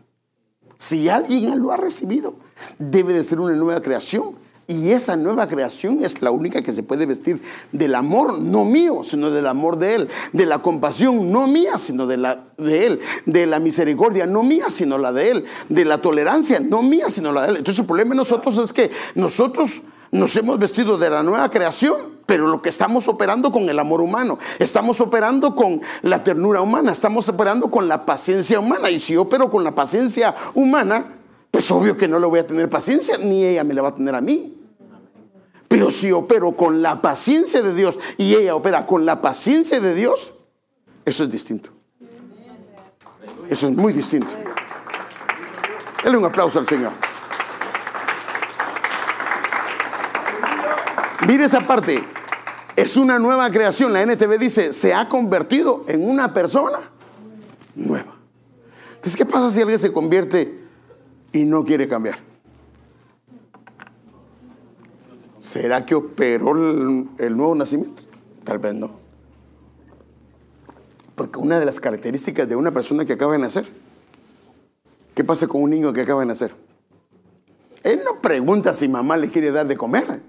Si alguien lo ha recibido, debe de ser una nueva creación. Y esa nueva creación es la única que se puede vestir del amor, no mío, sino del amor de Él. De la compasión, no mía, sino de la de Él. De la misericordia, no mía, sino la de Él. De la tolerancia, no mía, sino la de Él. Entonces el problema de nosotros es que nosotros nos hemos vestido de la nueva creación, pero lo que estamos operando con el amor humano, estamos operando con la ternura humana, estamos operando con la paciencia humana. Y si yo opero con la paciencia humana, pues obvio que no le voy a tener paciencia, ni ella me la va a tener a mí. Pero si opero con la paciencia de Dios y ella opera con la paciencia de Dios, eso es distinto. Eso es muy distinto. Dale un aplauso al Señor. Mire esa parte. Es una nueva creación. La NTV dice, se ha convertido en una persona nueva. Entonces, ¿qué pasa si alguien se convierte y no quiere cambiar? ¿Será que operó el, nuevo nacimiento? Tal vez no. Porque una de las características de una persona que acaba de nacer, ¿qué pasa con un niño que acaba de nacer? Él no pregunta si mamá le quiere dar de comer.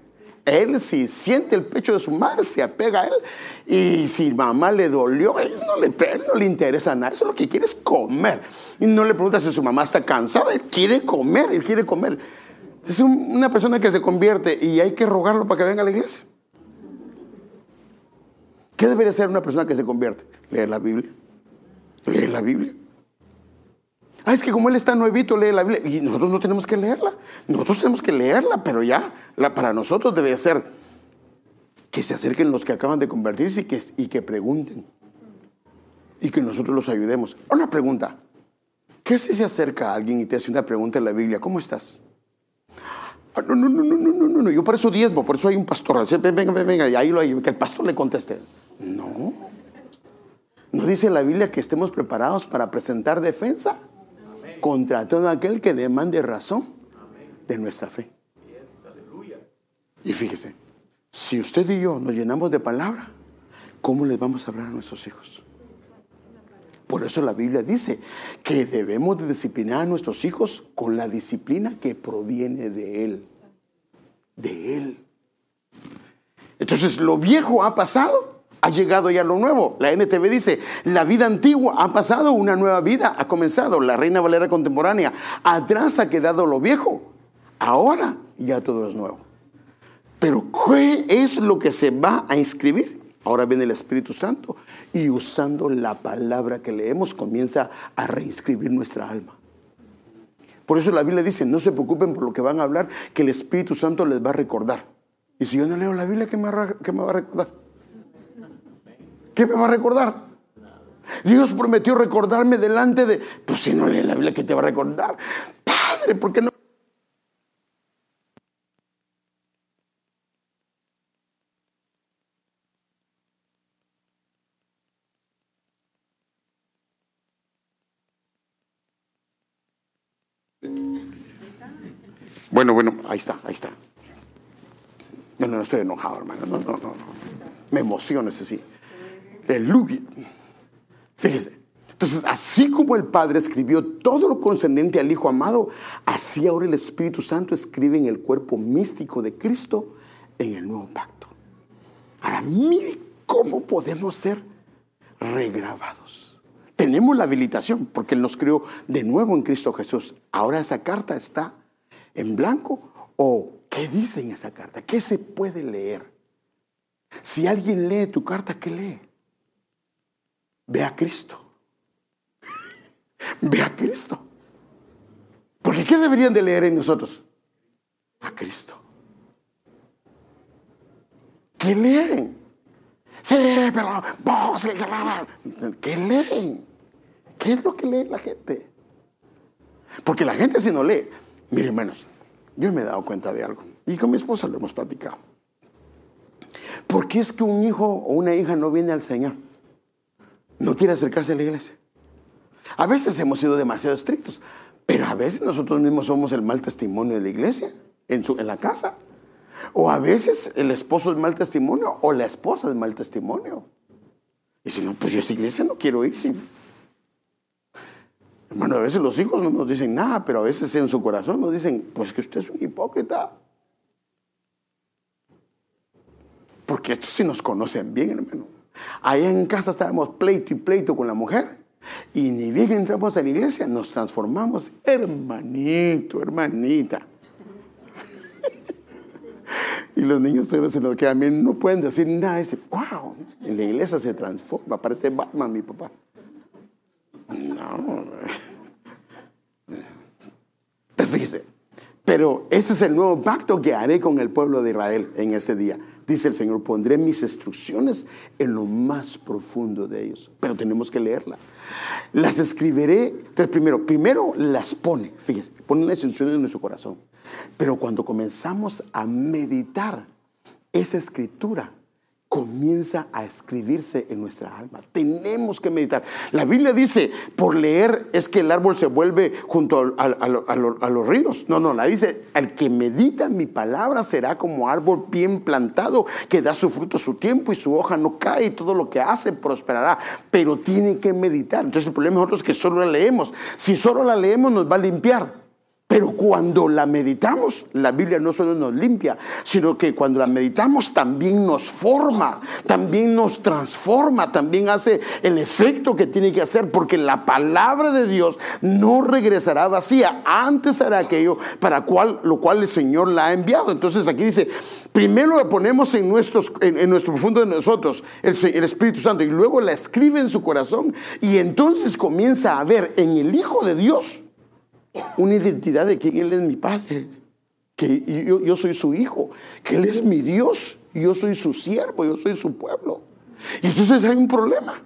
Él si siente el pecho de su madre, se apega a él. Y si mamá le dolió, él no le, no le interesa nada. Eso lo que quiere es comer. Y no le pregunta si su mamá está cansada. Él quiere comer, él quiere comer. Es una persona que se convierte y hay que rogarlo para que venga a la iglesia. ¿Qué debería ser una persona que se convierte? Leer la Biblia. Leer la Biblia. Ah, es que como él está nuevito, lee la Biblia. Y nosotros no tenemos que leerla. Nosotros tenemos que leerla, pero ya, para nosotros debe ser que se acerquen los que acaban de convertirse y que, y que pregunten. Y que nosotros los ayudemos. Una pregunta. ¿Qué si se acerca a alguien y te hace una pregunta en la Biblia? ¿Cómo estás? Ah, no, no, no, no, no, no, no, yo por eso diezmo, por eso hay un pastor. Venga, venga, venga, ahí lo hay, que el pastor le conteste. No. ¿No dice la Biblia que estemos preparados para presentar defensa contra todo aquel que demande razón de nuestra fe? Y fíjese, si usted y yo nos llenamos de palabra, ¿cómo les vamos a hablar a nuestros hijos? Por eso la Biblia dice que debemos de disciplinar a nuestros hijos con la disciplina que proviene de Él. De Él. Entonces lo viejo ha pasado, ha llegado ya lo nuevo. La NTV dice, la vida antigua ha pasado, una nueva vida ha comenzado. La Reina Valera contemporánea, atrás ha quedado lo viejo, ahora ya todo es nuevo. Pero ¿qué es lo que se va a inscribir? Ahora viene el Espíritu Santo y usando la palabra que leemos comienza a reinscribir nuestra alma. Por eso la Biblia dice, no se preocupen por lo que van a hablar, que el Espíritu Santo les va a recordar. Y si yo no leo la Biblia, ¿qué me, va a recordar? ¿Qué me va a recordar? Dios prometió recordarme delante de... Pues si no lee la Biblia, ¿qué te va a recordar? Padre, ¿por qué no Bueno, bueno, ahí está, ahí está. No, no, no estoy enojado, hermano. No, no, no. Me emociona ese sí. Aleluya. Fíjese. Entonces, así como el Padre escribió todo lo concerniente al Hijo amado, así ahora el Espíritu Santo escribe en el cuerpo místico de Cristo en el nuevo pacto. Ahora, mire cómo podemos ser regrabados. Tenemos la habilitación porque Él nos creó de nuevo en Cristo Jesús. Ahora esa carta está en blanco o qué dice en esa carta, qué se puede leer. Si alguien lee tu carta, ¿qué lee? Ve a Cristo. Ve a Cristo. Porque ¿qué deberían de leer en nosotros? A Cristo. ¿Qué leen? Sí, pero vos, ¿qué leen? ¿Qué es lo que lee la gente? Porque la gente si no lee, Miren, hermanos, yo me he dado cuenta de algo y con mi esposa lo hemos platicado. ¿Por qué es que un hijo o una hija no viene al Señor? No quiere acercarse a la iglesia. A veces hemos sido demasiado estrictos, pero a veces nosotros mismos somos el mal testimonio de la iglesia, en, su, en la casa. O a veces el esposo es mal testimonio o la esposa es mal testimonio. Y si no, pues yo a iglesia no quiero ir. Hermano, a veces los hijos no nos dicen nada, pero a veces en su corazón nos dicen, pues que usted es un hipócrita. porque estos sí nos conocen bien, hermano. Allá en casa estábamos pleito y pleito con la mujer. Y ni bien entramos a la iglesia, nos transformamos, hermanito, hermanita. y los niños solo se nos quedan bien, no pueden decir nada. Dice, wow, en la iglesia se transforma, parece Batman mi papá. No. Fíjese, pero ese es el nuevo pacto que haré con el pueblo de Israel en ese día. Dice el Señor, pondré mis instrucciones en lo más profundo de ellos. Pero tenemos que leerla. Las escribiré. Entonces, primero, primero las pone, fíjese, pone las instrucciones en nuestro corazón. Pero cuando comenzamos a meditar esa escritura, comienza a escribirse en nuestra alma. Tenemos que meditar. La Biblia dice, por leer es que el árbol se vuelve junto a, los ríos. No, no, la dice, el que medita mi palabra será como árbol bien plantado, que da su fruto a su tiempo y su hoja no cae y todo lo que hace prosperará. Pero tiene que meditar. Entonces el problema nosotros es que solo la leemos. Si solo la leemos nos va a limpiar. Pero cuando la meditamos, la Biblia no solo nos limpia, sino que cuando la meditamos también nos forma, también nos transforma, también hace el efecto que tiene que hacer, porque la palabra de Dios no regresará vacía, antes hará aquello para cual, lo cual el Señor la ha enviado. Entonces aquí dice, primero la ponemos en, nuestros, en, nuestro profundo de nosotros, el Espíritu Santo, y luego la escribe en su corazón, y entonces comienza a ver en el Hijo de Dios una identidad de que Él es mi Padre, que yo, yo soy su hijo, que Él es mi Dios, yo soy su siervo, yo soy su pueblo. Y entonces hay un problema.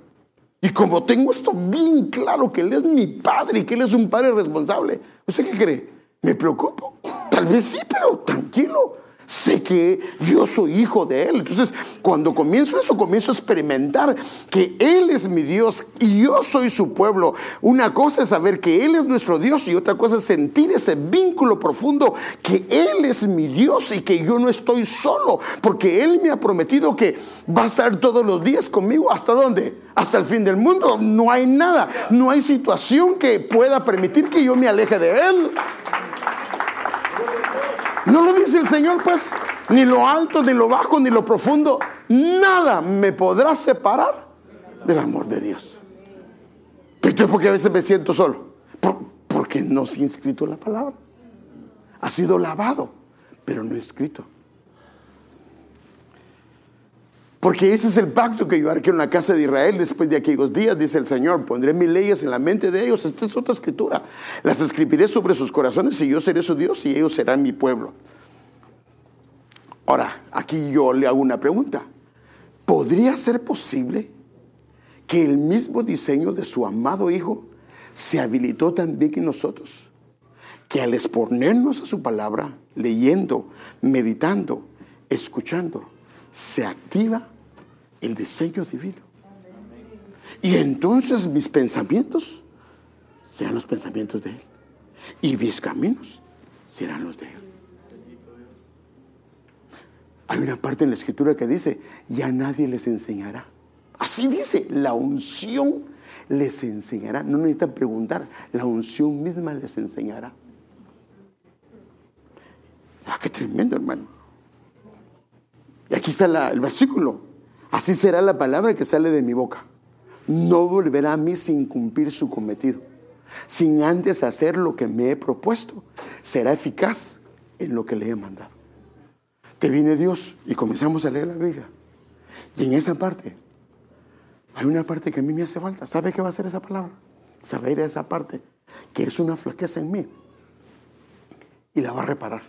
Y como tengo esto bien claro, que Él es mi Padre y que Él es un Padre responsable, ¿usted qué cree? ¿Me preocupo? Tal vez sí, pero tranquilo. Que yo soy hijo de Él. Entonces, cuando comienzo eso, comienzo a experimentar que Él es mi Dios y yo soy su pueblo. Una cosa es saber que Él es nuestro Dios y otra cosa es sentir ese vínculo profundo que Él es mi Dios y que yo no estoy solo, porque Él me ha prometido que va a estar todos los días conmigo. ¿Hasta dónde? Hasta el fin del mundo. No hay nada, no hay situación que pueda permitir que yo me aleje de Él. No lo dice el Señor, pues, ni lo alto, ni lo bajo, ni lo profundo. Nada me podrá separar del amor de Dios. Pero porque a veces me siento solo. porque no se ha inscrito la palabra. Ha sido lavado, pero no escrito. Porque ese es el pacto que yo haré en la casa de Israel después de aquellos días, dice el Señor. Pondré mis leyes en la mente de ellos. Esta es otra escritura. Las escribiré sobre sus corazones y yo seré su Dios y ellos serán mi pueblo. Ahora, aquí yo le hago una pregunta. ¿Podría ser posible que el mismo diseño de su amado Hijo se habilitó también en nosotros? Que al exponernos a su palabra, leyendo, meditando, escuchando, se activa el diseño divino. Y entonces mis pensamientos serán los pensamientos de Él. Y mis caminos serán los de Él. Hay una parte en la escritura que dice, ya nadie les enseñará. Así dice, la unción les enseñará. No necesitan preguntar, la unción misma les enseñará. Ah, qué tremendo, hermano. Y aquí está el versículo. Así será la palabra que sale de mi boca. No volverá a mí sin cumplir su cometido. Sin antes hacer lo que me he propuesto, será eficaz en lo que le he mandado. Te viene Dios y comenzamos a leer la Biblia. Y en esa parte, hay una parte que a mí me hace falta. ¿Sabe qué va a hacer esa palabra? Saber esa parte, que es una flaqueza en mí. Y la va a reparar.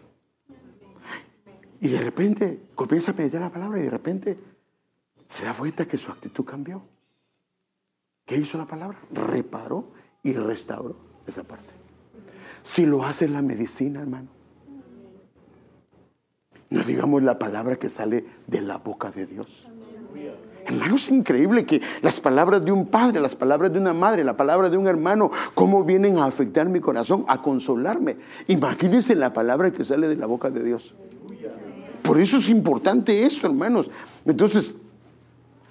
Y de repente comienza a meditar la palabra y de repente se da cuenta que su actitud cambió. ¿Qué hizo la palabra? Reparó y restauró esa parte. Si lo hace la medicina, hermano. No digamos la palabra que sale de la boca de Dios. Hermano, es increíble que las palabras de un padre, las palabras de una madre, la palabra de un hermano, cómo vienen a afectar mi corazón, a consolarme. Imagínense la palabra que sale de la boca de Dios. Por eso es importante esto, hermanos. Entonces,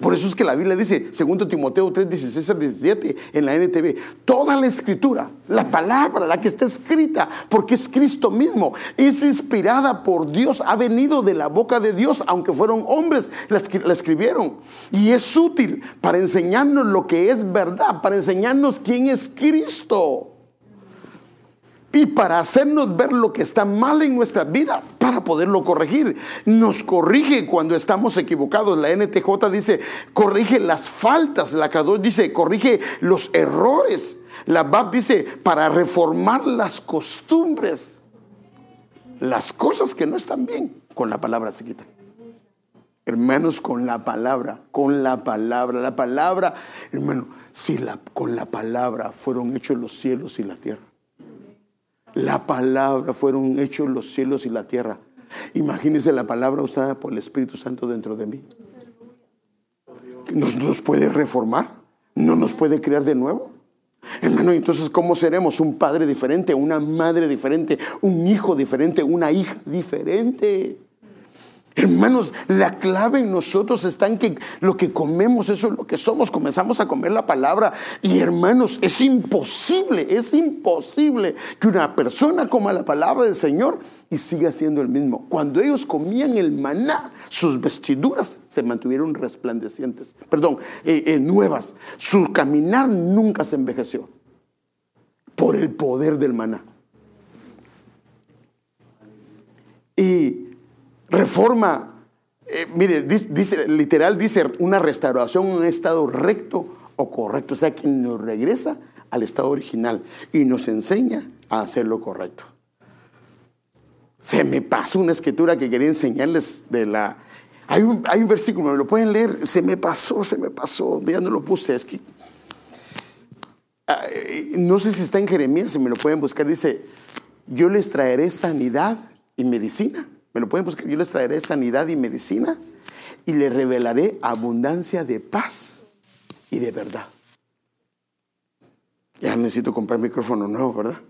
Por eso es que la Biblia dice, segundo Timoteo 3, 16 al 17, en la NTV, toda la escritura, la palabra, la que está escrita, porque es Cristo mismo, es inspirada por Dios, ha venido de la boca de Dios, aunque fueron hombres, la, la escribieron. Y es útil para enseñarnos lo que es verdad, para enseñarnos quién es Cristo y para hacernos ver lo que está mal en nuestra vida, para poderlo corregir. Nos corrige cuando estamos equivocados. La NTJ dice, corrige las faltas. La K2 dice, corrige los errores. La BAP dice, para reformar las costumbres. Las cosas que no están bien, con la palabra se quitan. Hermanos, con la palabra, con la palabra, la palabra, hermano, si la, con la palabra fueron hechos los cielos y la tierra la palabra fueron hechos los cielos y la tierra. Imagínense la palabra usada por el Espíritu Santo dentro de mí. ¿Nos, nos puede reformar? ¿No nos puede crear de nuevo? Hermano, entonces, ¿cómo seremos? Un padre diferente, una madre diferente, un hijo diferente, una hija diferente. Hermanos, la clave en nosotros está en que lo que comemos, eso es lo que somos. Comenzamos a comer la palabra. Y hermanos, es imposible, es imposible que una persona coma la palabra del Señor y siga siendo el mismo. Cuando ellos comían el maná, sus vestiduras se mantuvieron resplandecientes, perdón, eh, eh, nuevas. Su caminar nunca se envejeció por el poder del maná. Y Reforma, eh, mire, dice, literal dice una restauración un estado recto o correcto, o sea, que nos regresa al estado original y nos enseña a hacer lo correcto. Se me pasó una escritura que quería enseñarles de la... Hay un, hay un versículo, me lo pueden leer, se me pasó, se me pasó, ya no lo puse, es que... no sé si está en Jeremías, si me lo pueden buscar, dice, yo les traeré sanidad y medicina me lo pueden buscar. Yo les traeré sanidad y medicina y les revelaré abundancia de paz y de verdad. Ya necesito comprar micrófono nuevo, ¿verdad?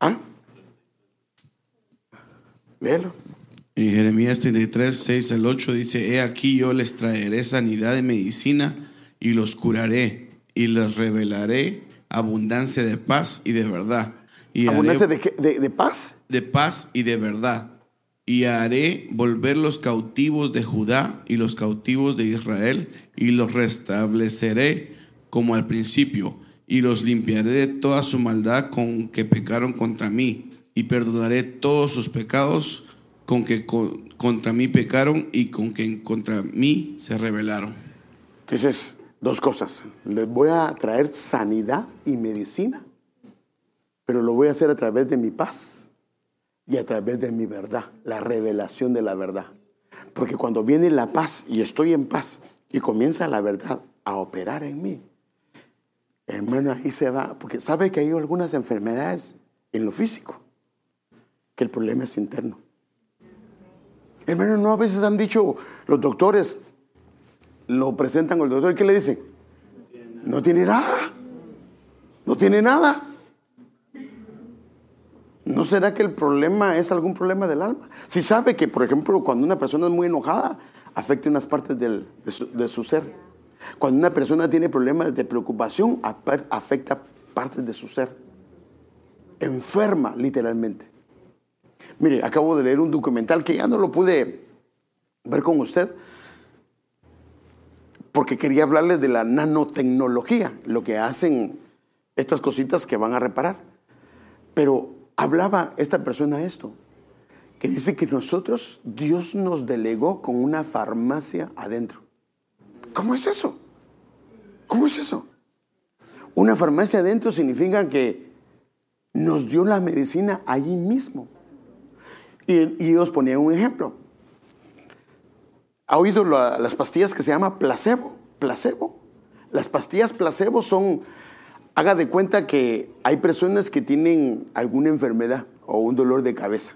¿Ah? Léelo. En Jeremías 33, 6 al 8 dice, He aquí yo les traeré sanidad y medicina y los curaré y les revelaré abundancia de paz y de verdad. Y ¿Abundancia de, de, de paz? De paz y de verdad, y haré volver los cautivos de Judá y los cautivos de Israel, y los restableceré como al principio, y los limpiaré de toda su maldad con que pecaron contra mí, y perdonaré todos sus pecados con que contra mí pecaron y con que contra mí se rebelaron. Entonces, dos cosas. Les voy a traer sanidad y medicina, pero lo voy a hacer a través de mi paz y a través de mi verdad, la revelación de la verdad. Porque cuando viene la paz y estoy en paz y comienza la verdad a operar en mí, hermano, ahí se va, porque sabe que hay algunas enfermedades en lo físico, que el problema es interno. Hermano, no a veces han dicho los doctores, lo presentan al doctor y ¿qué le dicen? No tiene nada. No tiene nada. ¿No será que el problema es algún problema del alma? Si sabe que, por ejemplo, cuando una persona es muy enojada, afecta unas partes de, su, ser. Cuando una persona tiene problemas de preocupación, afecta partes de su ser. Enferma, literalmente. Mire, acabo de leer un documental que ya no lo pude ver con usted, porque quería hablarles de la nanotecnología, lo que hacen estas cositas que van a reparar. Pero hablaba esta persona esto, que dice que nosotros, Dios nos delegó con una farmacia adentro. ¿Cómo es eso? ¿Cómo es eso? Una farmacia adentro significa que nos dio la medicina allí mismo. Y, y os ponía un ejemplo. ¿Ha oído las pastillas que se llama placebo? Placebo. Las pastillas placebo son Haga de cuenta que hay personas que tienen alguna enfermedad o un dolor de cabeza.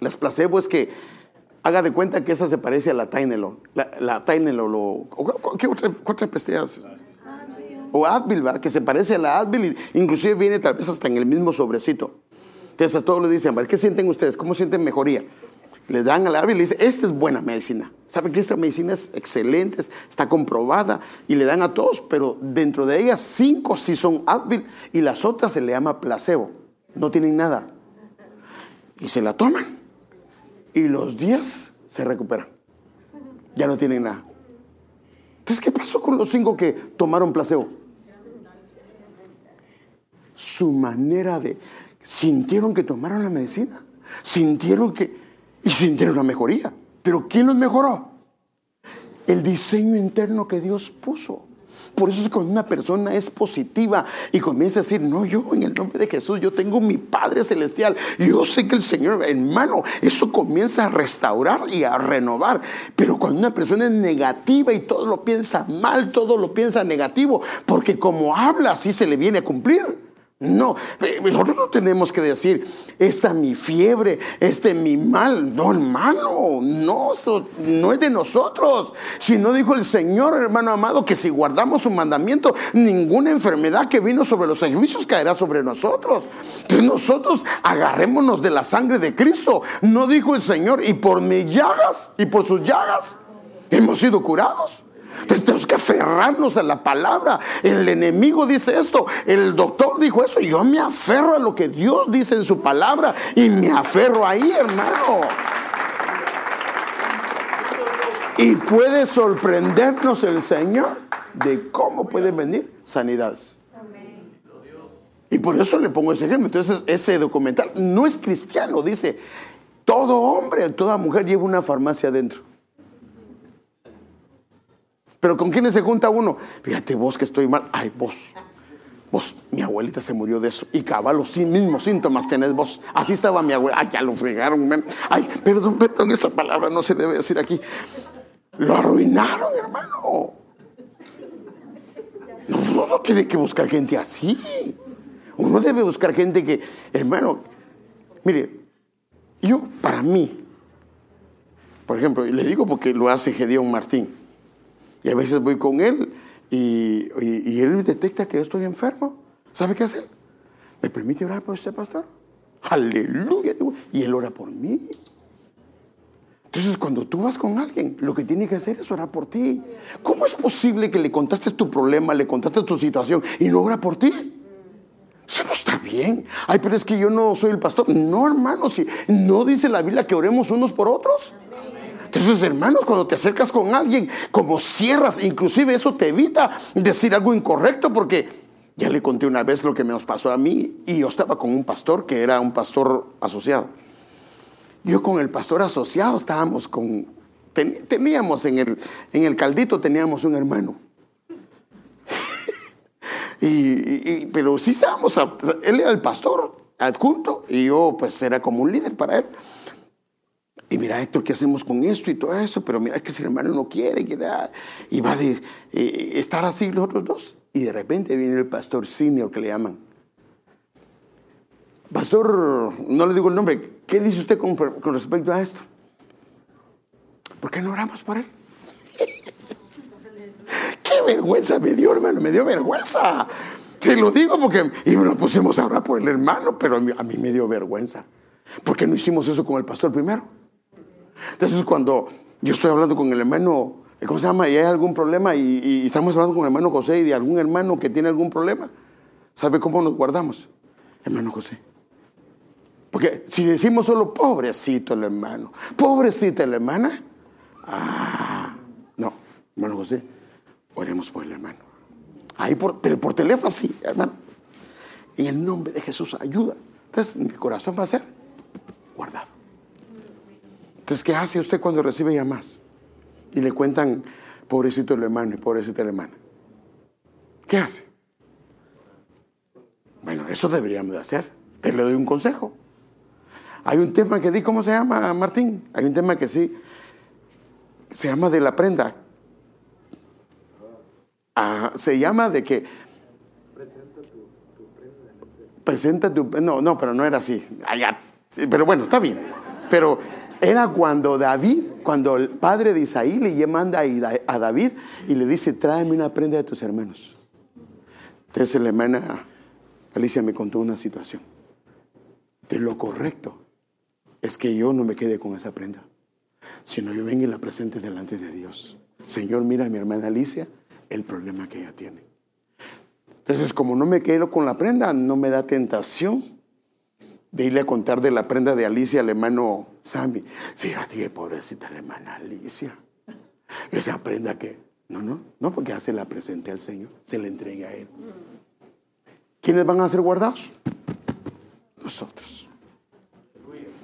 Las placebo es que haga de cuenta que esa se parece a la Tylenol. La, la Tylenol o, ¿qué otra, otra O Advil, ¿verdad? Que se parece a la Advil inclusive viene tal vez hasta en el mismo sobrecito. Entonces a todos les dicen, ¿qué sienten ustedes? ¿Cómo sienten mejoría? Le dan a la árbol y le dice, esta es buena medicina. Sabe que esta medicina es excelente, está comprobada y le dan a todos, pero dentro de ellas cinco sí son Advil y las otras se le llama placebo. No tienen nada. Y se la toman y los días se recuperan. Ya no tienen nada. Entonces, ¿qué pasó con los cinco que tomaron placebo? Su manera de... Sintieron que tomaron la medicina. Sintieron que... Y sintieron la mejoría. Pero ¿quién los mejoró? El diseño interno que Dios puso. Por eso es cuando una persona es positiva y comienza a decir, no, yo en el nombre de Jesús, yo tengo mi Padre Celestial. Yo sé que el Señor, hermano, eso comienza a restaurar y a renovar. Pero cuando una persona es negativa y todo lo piensa mal, todo lo piensa negativo, porque como habla, así se le viene a cumplir. No, eh, nosotros no tenemos que decir, esta es mi fiebre, este es mi mal. No, hermano, no, no es de nosotros. Si no dijo el Señor, hermano amado, que si guardamos su mandamiento, ninguna enfermedad que vino sobre los servicios caerá sobre nosotros. Entonces nosotros agarrémonos de la sangre de Cristo. No dijo el Señor, y por mis llagas, y por sus llagas, hemos sido curados. Entonces tenemos que aferrarnos a la palabra. El enemigo dice esto, el doctor dijo eso. Yo me aferro a lo que Dios dice en su palabra y me aferro ahí, hermano. Y puede sorprendernos el Señor de cómo pueden venir sanidades. Y por eso le pongo ese ejemplo. Entonces, ese documental no es cristiano, dice, todo hombre, toda mujer lleva una farmacia adentro. Pero ¿con quiénes se junta uno? Fíjate vos que estoy mal. Ay, vos. Vos, mi abuelita se murió de eso. Y cabal, los mismos síntomas tenés vos. Así estaba mi abuela. Ay, ya lo fregaron. Ay, perdón, perdón, esa palabra no se debe decir aquí. Lo arruinaron, hermano. No, uno tiene que buscar gente así. Uno debe buscar gente que, hermano, mire, yo para mí, por ejemplo, le digo porque lo hace Gedeón Martín. Y a veces voy con él y, él detecta que yo estoy enfermo. ¿Sabe qué hacer? ¿Me permite orar por usted, pastor? Aleluya. Y él ora por mí. Entonces, cuando tú vas con alguien, lo que tiene que hacer es orar por ti. ¿Cómo es posible que le contaste tu problema, le contaste tu situación y no ora por ti? Eso no está bien. Ay, pero es que yo no soy el pastor. No, hermano, no dice la Biblia que oremos unos por otros. Entonces, hermanos, cuando te acercas con alguien, como cierras, inclusive eso te evita decir algo incorrecto porque ya le conté una vez lo que me pasó a mí y yo estaba con un pastor que era un pastor asociado. Yo con el pastor asociado estábamos con, teníamos en el, en el caldito, teníamos un hermano. y, pero sí estábamos, él era el pastor adjunto y yo pues era como un líder para él. Y mira, Héctor, ¿qué hacemos con esto y todo eso? Pero mira, es que si el hermano no quiere, y va a eh, estar así los otros dos. Y de repente viene el pastor senior que le llaman. Pastor, no le digo el nombre, ¿qué dice usted con, respecto a esto? ¿Por qué no oramos por él? Qué vergüenza me dio, hermano, me dio vergüenza. Te lo digo porque, y nos pusimos a orar por el hermano, pero a mí me dio vergüenza. ¿Por qué no hicimos eso con el pastor primero? Entonces cuando yo estoy hablando con el hermano, ¿cómo se llama? Y hay algún problema y, estamos hablando con el hermano José y de algún hermano que tiene algún problema, ¿sabe cómo nos guardamos? Hermano José. Porque si decimos solo pobrecito el hermano, pobrecita la hermana, ah, no, hermano José, oremos por el hermano. Ahí por, por teléfono sí, hermano. En el nombre de Jesús, ayuda. Entonces mi corazón va a ser guardado. Entonces, ¿qué hace usted cuando recibe llamadas? Y le cuentan, pobrecito el hermano y pobrecita la hermana. ¿Qué hace? Bueno, eso deberíamos de hacer. Te le doy un consejo. Hay un tema que di, ¿cómo se llama, Martín? Hay un tema que sí, se llama de la prenda. Ah, se llama de que... Presenta tu, prenda. Presenta tu... No, no, pero no era así. Allá. Pero bueno, está bien. Pero era cuando David, cuando el padre de Isaí le manda a David y le dice, tráeme una prenda de tus hermanos. Entonces la hermana Alicia me contó una situación. De lo correcto es que yo no me quede con esa prenda, sino yo venga y la presente delante de Dios. Señor, mira a mi hermana Alicia el problema que ella tiene. Entonces, como no me quedo con la prenda, no me da tentación de irle a contar de la prenda de Alicia al hermano Sammy. Fíjate que pobrecita la hermana Alicia. Esa prenda que... No, no, no, porque ya se la presenté al Señor, se la entregué a Él. ¿Quiénes van a ser guardados? Nosotros.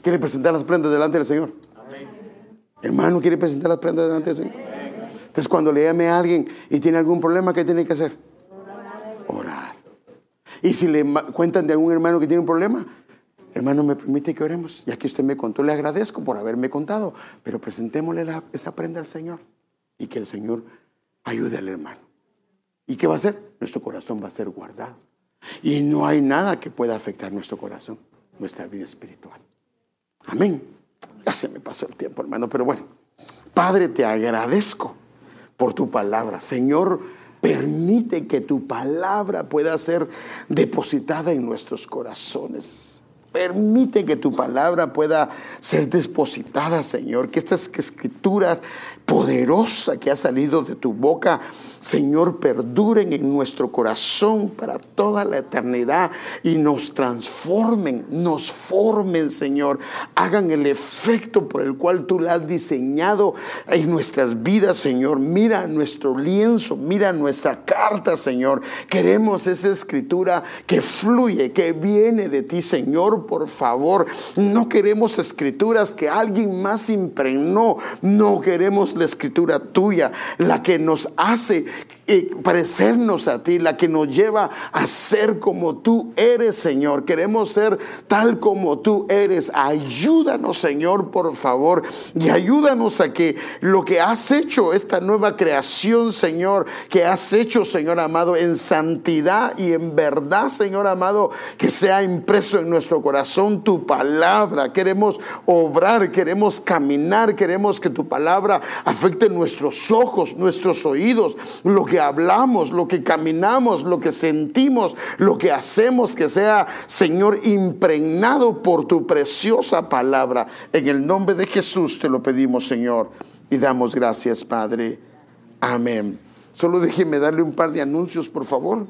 ¿Quiere presentar las prendas delante del Señor? Hermano, ¿quiere presentar las prendas delante del Señor? Entonces, cuando le llame a alguien y tiene algún problema, ¿qué tiene que hacer? Orar. Y si le cuentan de algún hermano que tiene un problema, hermano, ¿me permite que oremos? Ya que usted me contó, le agradezco por haberme contado, pero presentémosle esa prenda al Señor y que el Señor ayude al hermano. ¿Y qué va a hacer? Nuestro corazón va a ser guardado. Y no hay nada que pueda afectar nuestro corazón, nuestra vida espiritual. Amén. Ya se me pasó el tiempo, hermano, pero bueno. Padre, te agradezco por tu palabra. Señor, permite que tu palabra pueda ser depositada en nuestros corazones. Permite que tu palabra pueda ser depositada, Señor. Que esta escritura poderosa que ha salido de tu boca Señor, perduren en nuestro corazón para toda la eternidad y nos transformen, nos formen, Señor. Hagan el efecto por el cual tú la has diseñado en nuestras vidas, Señor. Mira nuestro lienzo, mira nuestra carta, Señor. Queremos esa escritura que fluye, que viene de ti, Señor, por favor. No queremos escrituras que alguien más impregnó. No queremos la escritura tuya, la que nos hace parecernos a ti, la que nos lleva a ser como tú eres, Señor. Queremos ser tal como tú eres. Ayúdanos, Señor, por favor, y ayúdanos a que lo que has hecho, esta nueva creación, Señor, que has hecho, Señor amado, en santidad y en verdad, Señor amado, que sea impreso en nuestro corazón tu palabra. Queremos obrar, queremos caminar, queremos que tu palabra afecte nuestros ojos, nuestros oídos, lo que hablamos, lo que caminamos, lo que sentimos, lo que hacemos, que sea, Señor, impregnado por tu preciosa palabra. En el nombre de Jesús te lo pedimos, Señor, y damos gracias, Padre. Amén. Solo déjeme darle un par de anuncios, por favor.